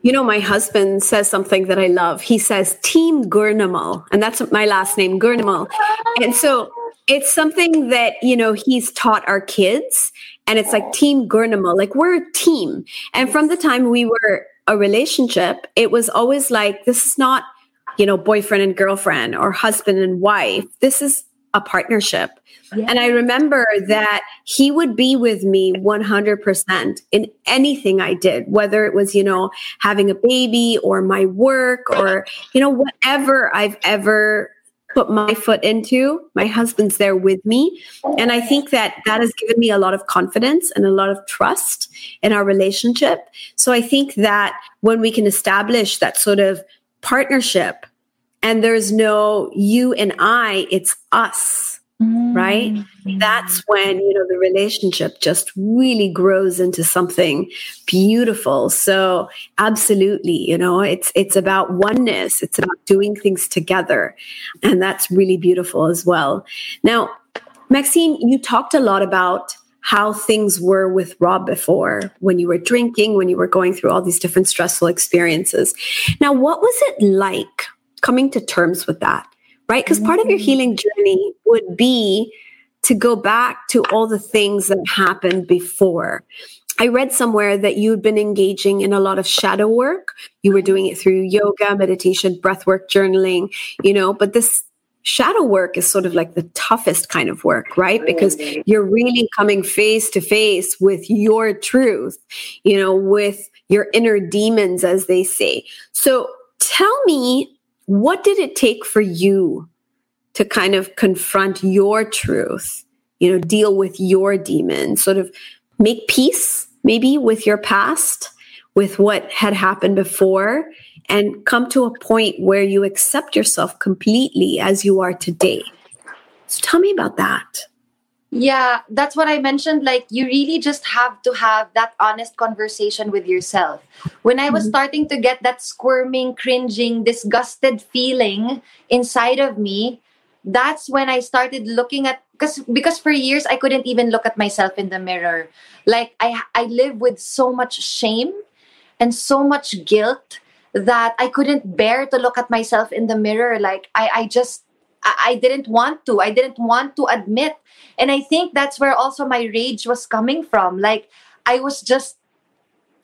You know, my husband says something that I love. He says Team Gurnamal, and that's my last name, Gurnamal. And so it's something that, you know, he's taught our kids, and it's like Team Gurnamal, like we're a team. And from the time we were a relationship, it was always like, this is not, you know, boyfriend and girlfriend or husband and wife. This is a partnership. And I remember that he would be with me 100% in anything I did, whether it was, you know, having a baby or my work or, you know, whatever I've ever put my foot into, my husband's there with me. And I think that that has given me a lot of confidence and a lot of trust in our relationship. So I think that when we can establish that sort of partnership and there's no you and I, it's us right? Mm. That's when you know the relationship just really grows into something beautiful. So absolutely you know it's it's about oneness. It's about doing things together. And that's really beautiful as well. Now maxene you talked a lot about how things were with rob before when you were drinking when you were going through all these different stressful experiences. Now what was it like coming to terms with that right? Because part of your mm-hmm. healing journey would be to go back to all the things that happened before. I read somewhere that you'd been engaging in a lot of shadow work. You were doing it through yoga, meditation, breath work, journaling, you know, but this shadow work is sort of like the toughest kind of work, right? Because mm-hmm. you're really coming face to face with your truth, you know, with your inner demons, as they say. So tell me what did it take for you to kind of confront your truth you know deal with your demons sort of make peace maybe with your past with what had happened before and come to a point where you accept yourself completely as you are today. So tell me about that. Yeah, that's what I mentioned. Like, you really just have to have that honest conversation with yourself. When I was Mhm. starting to get that squirming, cringing, disgusted feeling inside of me, that's when I started looking at because because for years I couldn't even look at myself in the mirror. Like I I live with so much shame and so much guilt that I couldn't bear to look at myself in the mirror. Like I I just I, didn't want to. I didn't want to admit. And I think that's where also my rage was coming from. Like I was just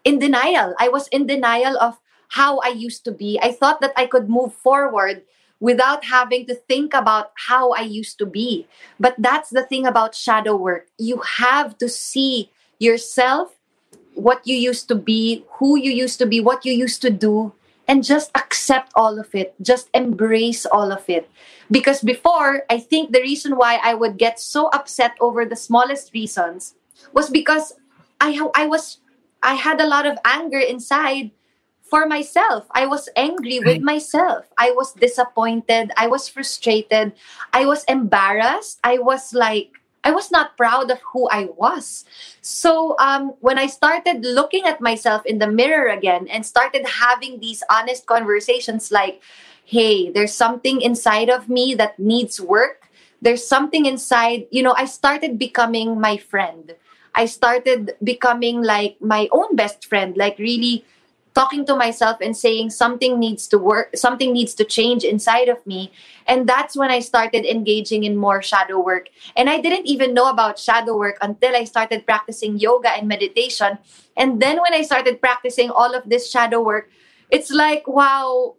in denial. I was in denial of how I used to be. I thought that I could move forward without having to think about how I used to be. But that's the thing about shadow work. You have to see yourself, what you used to be, who you used to be, what you used to do, and just accept all of it. Just embrace all of it. Because before, I think the reason why I would get so upset over the smallest reasons was because I I was I had a lot of anger inside for myself. I was angry with myself. I was disappointed. I was frustrated. I was embarrassed. I was like I was not proud of who I was. So um, when I started looking at myself in the mirror again and started having these honest conversations, like, "Hey, there's something inside of me that needs work. There's something inside." You know, I started becoming my friend. I started becoming like my own best friend, like really talking to myself and saying something needs to work, something needs to change inside of me. And that's when I started engaging in more shadow work. And I didn't even know about shadow work until I started practicing yoga and meditation. And then when I started practicing all of this shadow work, it's like, wow,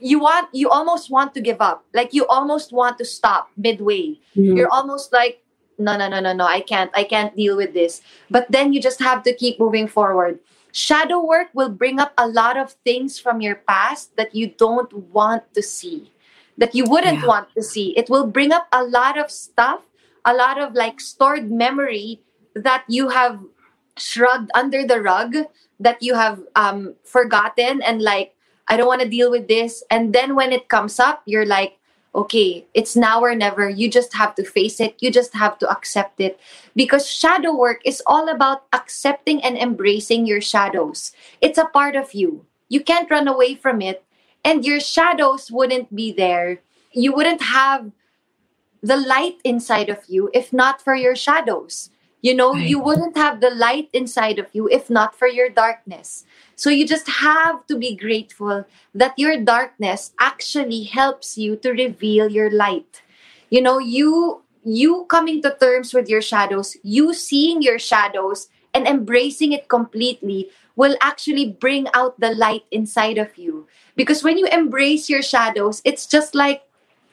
you want you almost want to give up. Like you almost want to stop midway. Mhm. You're almost like no no no no no i can't i can't deal with this but then you just have to keep moving forward shadow work will bring up a lot of things from your past that you don't want to see that you wouldn't Yeah. want to see it will bring up a lot of stuff a lot of like stored memory that you have shrugged under the rug that you have um forgotten and like i don't want to deal with this and then when it comes up you're like okay, it's now or never. You just have to face it. You just have to accept it. Because shadow work is all about accepting and embracing your shadows. It's a part of you. You can't run away from it. And your shadows wouldn't be there. You wouldn't have the light inside of you if not for your shadows. You know, Right. you wouldn't have the light inside of you if not for your darkness. So you just have to be grateful that your darkness actually helps you to reveal your light. You know, you you coming to terms with your shadows, you seeing your shadows and embracing it completely will actually bring out the light inside of you. Because when you embrace your shadows, it's just like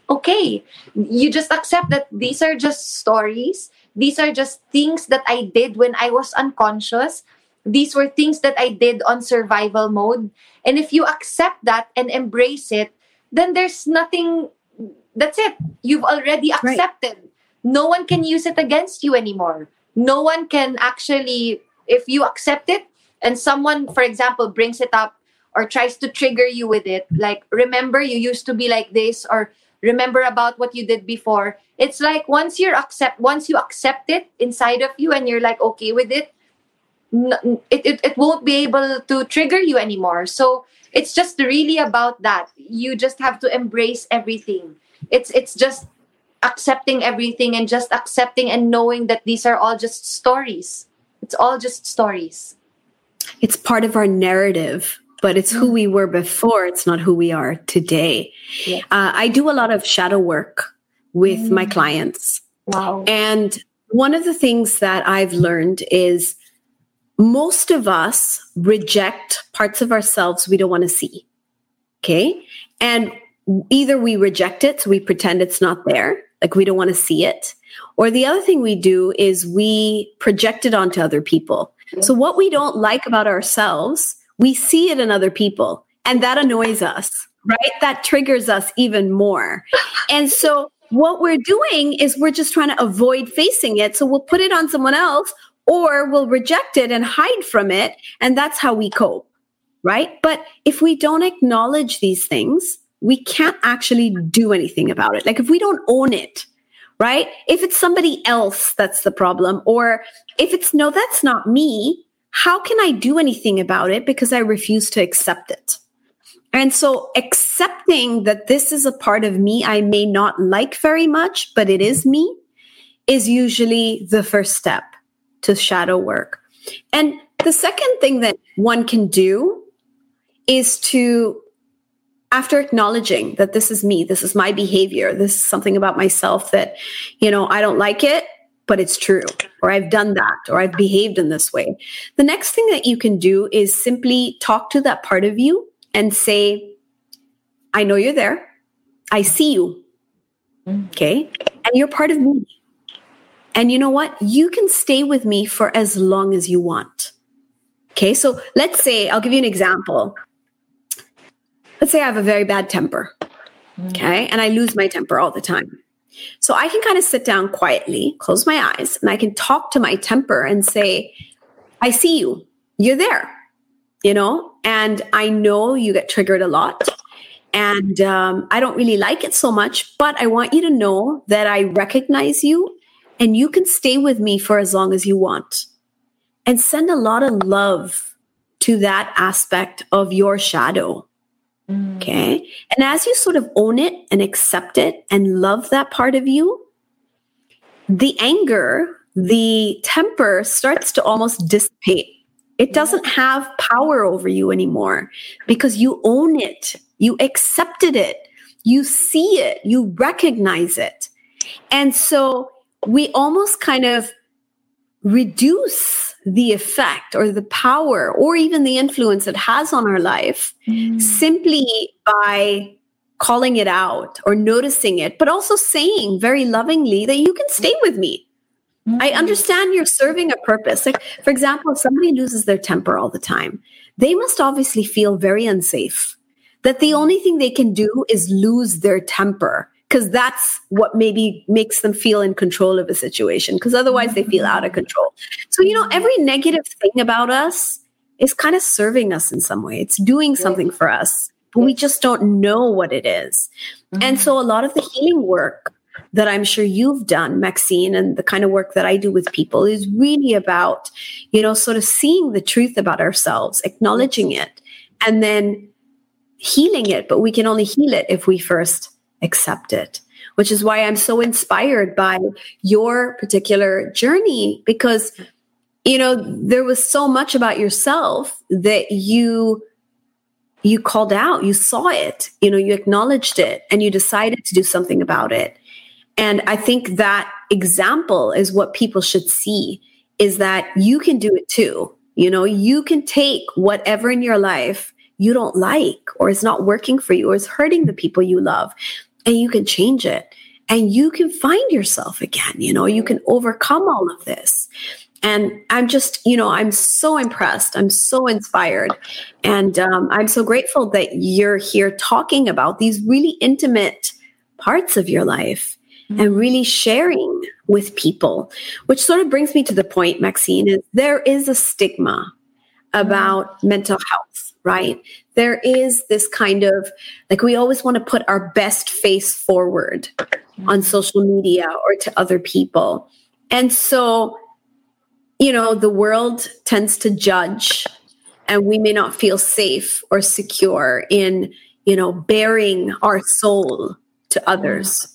okay, you just accept that these are just stories. These are just things that I did when I was unconscious. These were things that I did on survival mode. And if you accept that and embrace it, then there's nothing, that's it. You've already Right. accepted. No one can use it against you anymore. No one can actually, if you accept it and someone, for example, brings it up or tries to trigger you with it, like, remember you used to be like this, or remember about what you did before. It's like once you're accept once you accept it inside of you and you're like okay with it it, it, it won't be able to trigger you anymore. So it's just really about that. You just have to embrace everything. It's it's just accepting everything and just accepting and knowing that these are all just stories. It's all just stories. It's part of our narrative, but it's who we were before. It's not who we are today. Uh, I do a lot of shadow work with my Mm. clients. wow And one of the things that I've learned is most of us reject parts of ourselves we don't want to see. Okay. And either we reject it, so we pretend it's not there, like we don't want to see it. Or the other thing we do is we project it onto other people. So what we don't like about ourselves, we see it in other people. And that annoys us, right? That triggers us even more. And so what we're doing is we're just trying to avoid facing it. So we'll put it on someone else or we'll reject it and hide from it. And that's how we cope. right? But if we don't acknowledge these things, we can't actually do anything about it. Like if we don't own it, right? If it's somebody else that's the problem, or if it's no, that's not me, how can I do anything about it because I refuse to accept it? And so accepting that this is a part of me I may not like very much, but it is me is usually the first step to shadow work. And the second thing that one can do is to after acknowledging that this is me, this is my behavior, this is something about myself that, you know, I don't like it, but it's true, or I've done that, or I've behaved in this way. The next thing that you can do is simply talk to that part of you and say, I know you're there. I see you. Mm. Okay. And you're part of me. And you know what? You can stay with me for as long as you want. Okay. So let's say, I'll give you an example let's say I have a very bad temper. Mm. Okay. And I lose my temper all the time. So I can kind of sit down quietly, close my eyes, and I can talk to my temper and say, I see you. You're there, you know, and I know you get triggered a lot. And um, I don't really like it so much, but I want you to know that I recognize you and you can stay with me for as long as you want. And send a lot of love to that aspect of your shadow Mm. Okay. And as you sort of own it and accept it and love that part of you, the anger, the temper starts to almost dissipate. It doesn't have power over you anymore because you own it, you accepted it, you see it, you recognize it. And so we almost kind of reduce the effect or the power or even the influence it has on our life mm. simply by calling it out or noticing it, but also saying very lovingly that you can stay with me. Mm. I understand you're serving a purpose. Like, for example, if somebody loses their temper all the time, they must obviously feel very unsafe. That the only thing they can do is lose their temper because that's what maybe makes them feel in control of a situation because otherwise they feel out of mm-hmm. control. So, you know, every negative thing about us is kind of serving us in some way. It's doing something for us, but we just don't know what it is. And mm-hmm. so a lot of the healing work that I'm sure you've done, Maxene, and the kind of work that I do with people is really about, you know, sort of seeing the truth about ourselves, acknowledging it, and then healing it. But we can only heal it if we first accept it, which is why I'm so inspired by your particular journey because, you know, there was so much about yourself that you you called out you saw it you know you acknowledged it and you decided to do something about it. And i think that example is what people should see is that you can do it too. You know you can take whatever in your life you don't like or is not working for you or is hurting the people you love and you can change it and you can find yourself again. You know, you can overcome all of this. And I'm just, you know, I'm so impressed. I'm so inspired. And um, I'm so grateful that you're here talking about these really intimate parts of your life mm-hmm. and really sharing with people, which sort of brings me to the point, Maxene, is there is a stigma about mm-hmm. mental health, right? There is this kind of like we always want to put our best face forward on social media or to other people. And so, you know, the world tends to judge and we may not feel safe or secure in, you know, bearing our soul to others.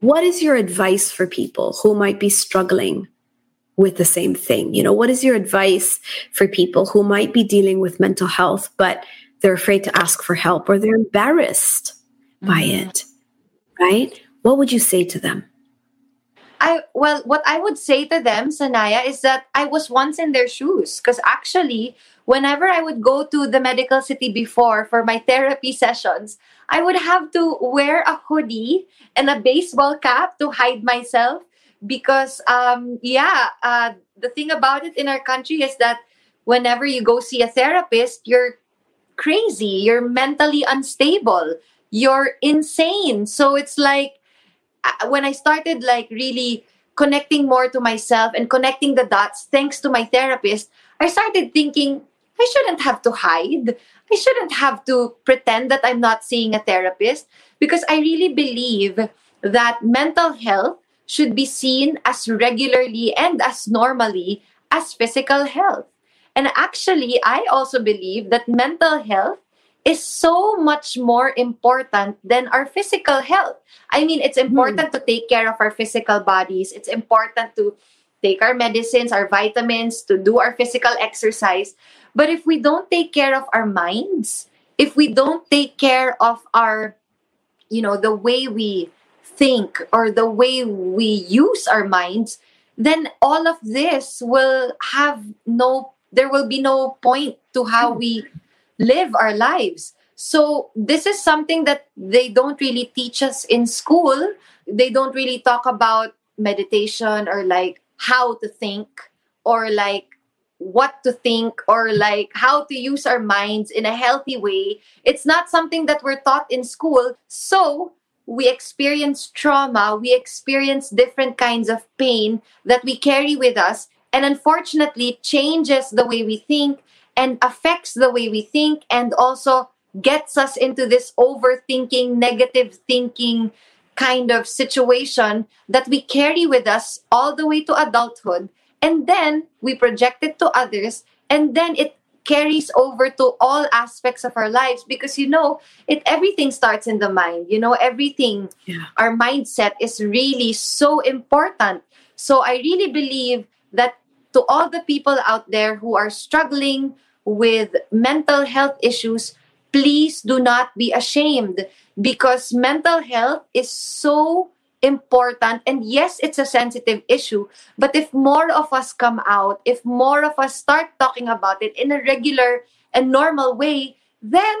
What is your advice for people who might be struggling with the same thing? You know, what is your advice for people who might be dealing with mental health, but they're afraid to ask for help or they're embarrassed mm-hmm. by it, right? What would you say to them? I well, what I would say to them, Sanaya, is that I was once in their shoes. Because actually, whenever I would go to the medical city before for my therapy sessions, I would have to wear a hoodie and a baseball cap to hide myself. Because um, yeah, uh, the thing about it in our country is that whenever you go see a therapist, you're crazy, you're mentally unstable, you're insane. So it's like uh, when I started like really connecting more to myself and connecting the dots thanks to my therapist, I started thinking, I shouldn't have to hide. I shouldn't have to pretend that I'm not seeing a therapist because I really believe that mental health should be seen as regularly and as normally as physical health. And actually, I also believe that mental health is so much more important than our physical health. I mean, it's important mm. to take care of our physical bodies. It's important to take our medicines, our vitamins, to do our physical exercise. But if we don't take care of our minds, if we don't take care of our, you know, the way we think or the way we use our minds, then all of this will have no, there will be no point to how we live our lives. So, this is something that they don't really teach us in school. They don't really talk about meditation or like how to think or like what to think or like how to use our minds in a healthy way. It's not something that we're taught in school. So, we experience trauma, we experience different kinds of pain that we carry with us, and unfortunately, changes the way we think and affects the way we think and also gets us into this overthinking, negative thinking kind of situation that we carry with us all the way to adulthood. And then we project it to others, and then it carries over to all aspects of our lives because you know it everything starts in the mind you know everything yeah. our mindset is really so important so i really believe that to all the people out there who are struggling with mental health issues, please do not be ashamed because mental health is so important. And yes, it's a sensitive issue, but if more of us come out, if more of us start talking about it in a regular and normal way, then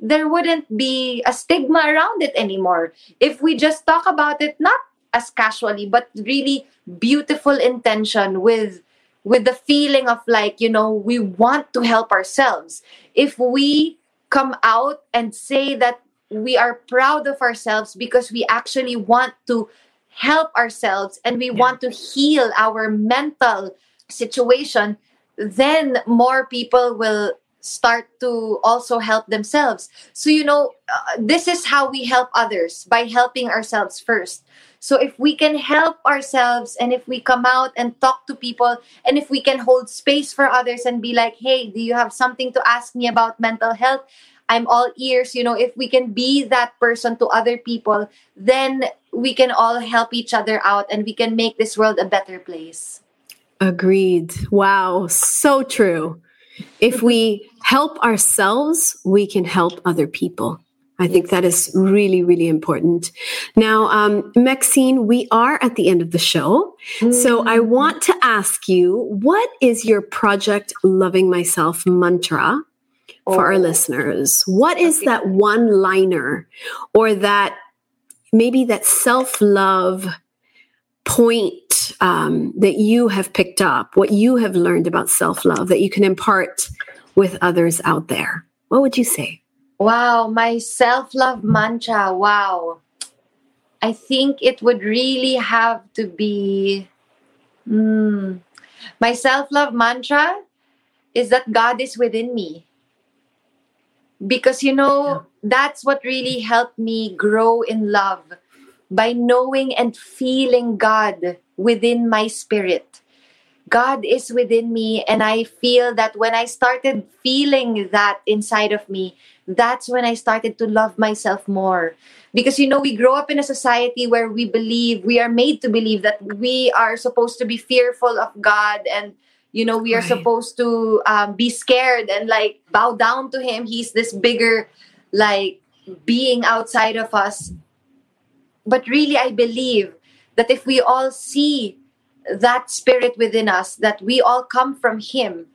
there wouldn't be a stigma around it anymore. If we just talk about it not as casually, but really beautiful intention with with the feeling of like, you know, we want to help ourselves. If we come out and say that we are proud of ourselves because we actually want to help ourselves and we yeah. want to heal our mental situation, then more people will start to also help themselves. So, you know, uh, this is how we help others by helping ourselves first. So if we can help ourselves and if we come out and talk to people and if we can hold space for others and be like, hey, do you have something to ask me about mental health? I'm all ears. You know, if we can be that person to other people, then we can all help each other out and we can make this world a better place. Agreed. Wow. So true. If we help ourselves, we can help other people. I think that is really, really important. Now, um, Maxene, we are at the end of the show. Mm. So I want to ask you what is your Project Loving Myself mantra for oh. our listeners? What is that one liner or that maybe that self love point um, that you have picked up, what you have learned about self love that you can impart with others out there? What would you say? Wow, my self love mantra. Wow. I think it would really have to be mm, my self love mantra is that God is within me. Because, you know, yeah. that's what really helped me grow in love by knowing and feeling God within my spirit. God is within me, and I feel that when I started feeling that inside of me, that's when I started to love myself more. Because, you know, we grow up in a society where we believe, we are made to believe that we are supposed to be fearful of God and, you know, we are right. supposed to um, be scared and like bow down to Him. He's this bigger, like, being outside of us. But really, I believe that if we all see that spirit within us, that we all come from Him,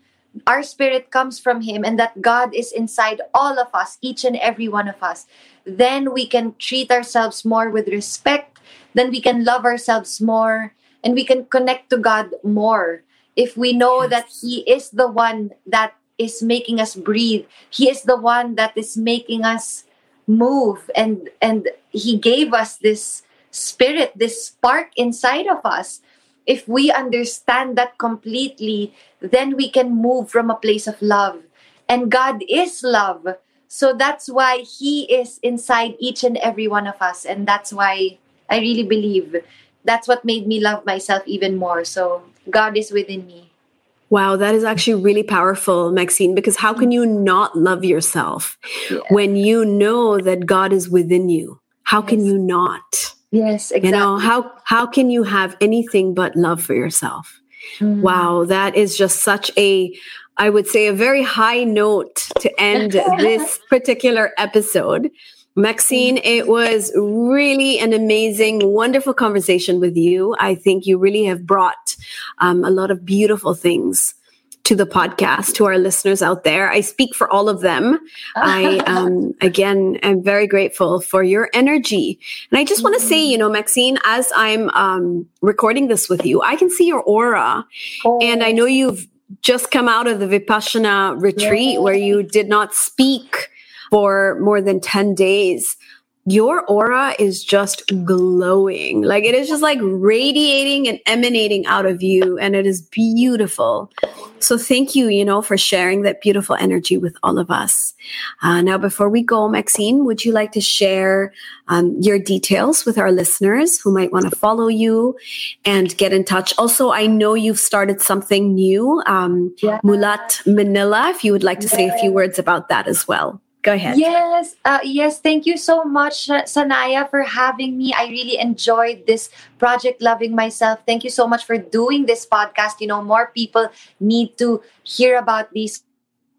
our spirit comes from Him and that God is inside all of us, each and every one of us, then we can treat ourselves more with respect, then we can love ourselves more, and we can connect to God more. If we know yes. that He is the one that is making us breathe, He is the one that is making us move, and and He gave us this spirit, this spark inside of us if we understand that completely, then we can move from a place of love. And God is love. So that's why He is inside each and every one of us. And that's why I really believe that's what made me love myself even more. So God is within me. Wow, that is actually really powerful, Maxene, because how can you not love yourself yeah. when you know that God is within you? How yes. can you not? Yes, exactly. You know, how how can you have anything but love for yourself? Mm. Wow, that is just such a I would say a very high note to end this particular episode. Maxene, it was really an amazing, wonderful conversation with you. I think you really have brought um, a lot of beautiful things to the podcast, to our listeners out there. I speak for all of them. I, um, again, am very grateful for your energy. And I just want to say, you know, Maxene, as I'm um, recording this with you, I can see your aura. Oh. And I know you've just come out of the Vipassana retreat yeah. where you did not speak for more than 10 days your aura is just glowing. Like it is just like radiating and emanating out of you. And it is beautiful. So thank you, you know, for sharing that beautiful energy with all of us. Uh, now, before we go, Maxene, would you like to share um, your details with our listeners who might want to follow you and get in touch? Also, I know you've started something new, um, yeah. Mulat Manila, if you would like to say a few words about that as well. Go ahead. Yes, uh, yes. Thank you so much, Sanaya, for having me. I really enjoyed this project, Loving Myself. Thank you so much for doing this podcast. You know, more people need to hear about these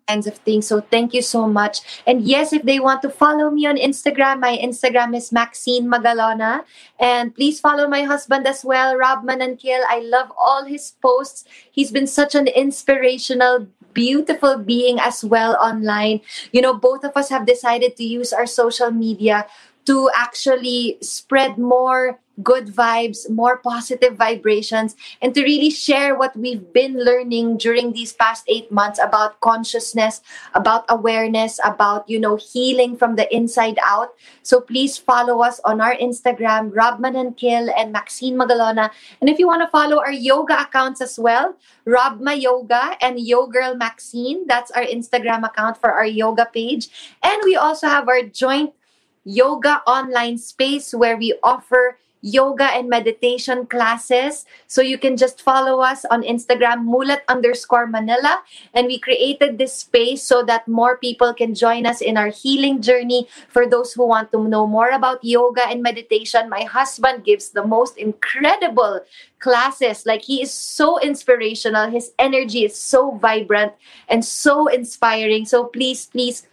kinds of things. So thank you so much. And yes, if they want to follow me on Instagram, my Instagram is Maxene Magalona. And please follow my husband as well, Rob Mananquil. I love all his posts. He's been such an inspirational beautiful being as well online. You know, both of us have decided to use our social media to actually spread more good vibes, more positive vibrations, and to really share what we've been learning during these past eight months about consciousness, about awareness, about, you know, healing from the inside out. So please follow us on our Instagram, Rob Mananquil and Maxene Magalona. And if you want to follow our yoga accounts as well, Robma Yoga and Yo Girl Maxene, that's our Instagram account for our yoga page. And we also have our joint yoga online space where we offer yoga and meditation classes. So you can just follow us on Instagram, mulat underscore Manila. And we created this space so that more people can join us in our healing journey. For those who want to know more about yoga and meditation, my husband gives the most incredible classes. Like he is so inspirational. His energy is so vibrant and so inspiring. So please, please,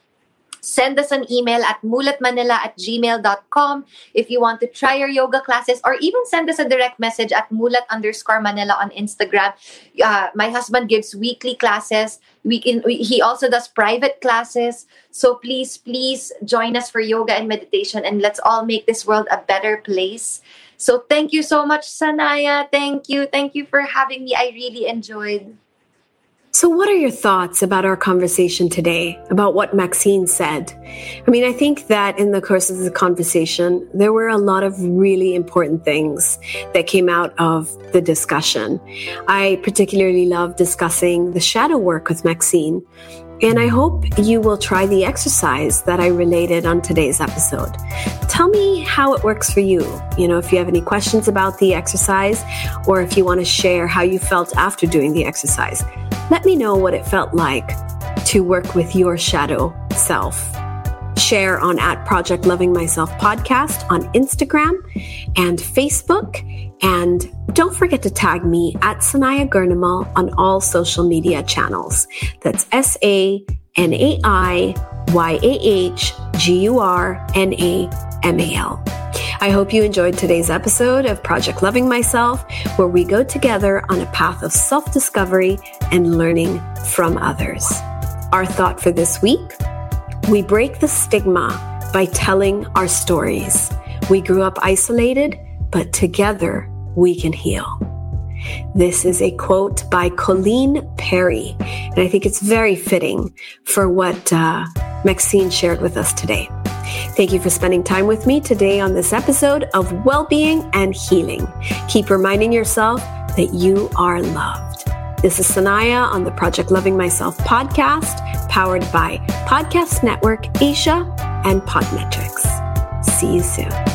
send us an email at mulatmanila at gmail.com if you want to try our yoga classes or even send us a direct message at mulat underscore manila on Instagram. Uh, my husband gives weekly classes. We can, we, he also does private classes. So please, please join us for yoga and meditation and let's all make this world a better place. So thank you so much, Sanaya. Thank you. Thank you for having me. I really enjoyed. So, what are your thoughts about our conversation today, about what Maxene said? I mean, I think that in the course of the conversation, there were a lot of really important things that came out of the discussion. I particularly love discussing the shadow work with Maxene. And I hope you will try the exercise that I related on today's episode. Tell me how it works for you. You know, if you have any questions about the exercise or if you want to share how you felt after doing the exercise. Let me know what it felt like to work with your shadow self. Share on at Project Loving Myself podcast on Instagram and Facebook. And don't forget to tag me at Sanaya Gurnamal on all social media channels. That's S A N A I Y A H G U R N A M A L. I hope you enjoyed today's episode of Project Loving Myself, where we go together on a path of self discovery and learning from others. Our thought for this week we break the stigma by telling our stories. We grew up isolated, but together we can heal. This is a quote by Colleen Perry, and I think it's very fitting for what uh, Maxene shared with us today. Thank you for spending time with me today on this episode of Wellbeing and Healing. Keep reminding yourself that you are loved. This is Sanaya on the Project Loving Myself podcast, powered by Podcast Network Asia and Podmetrics. See you soon.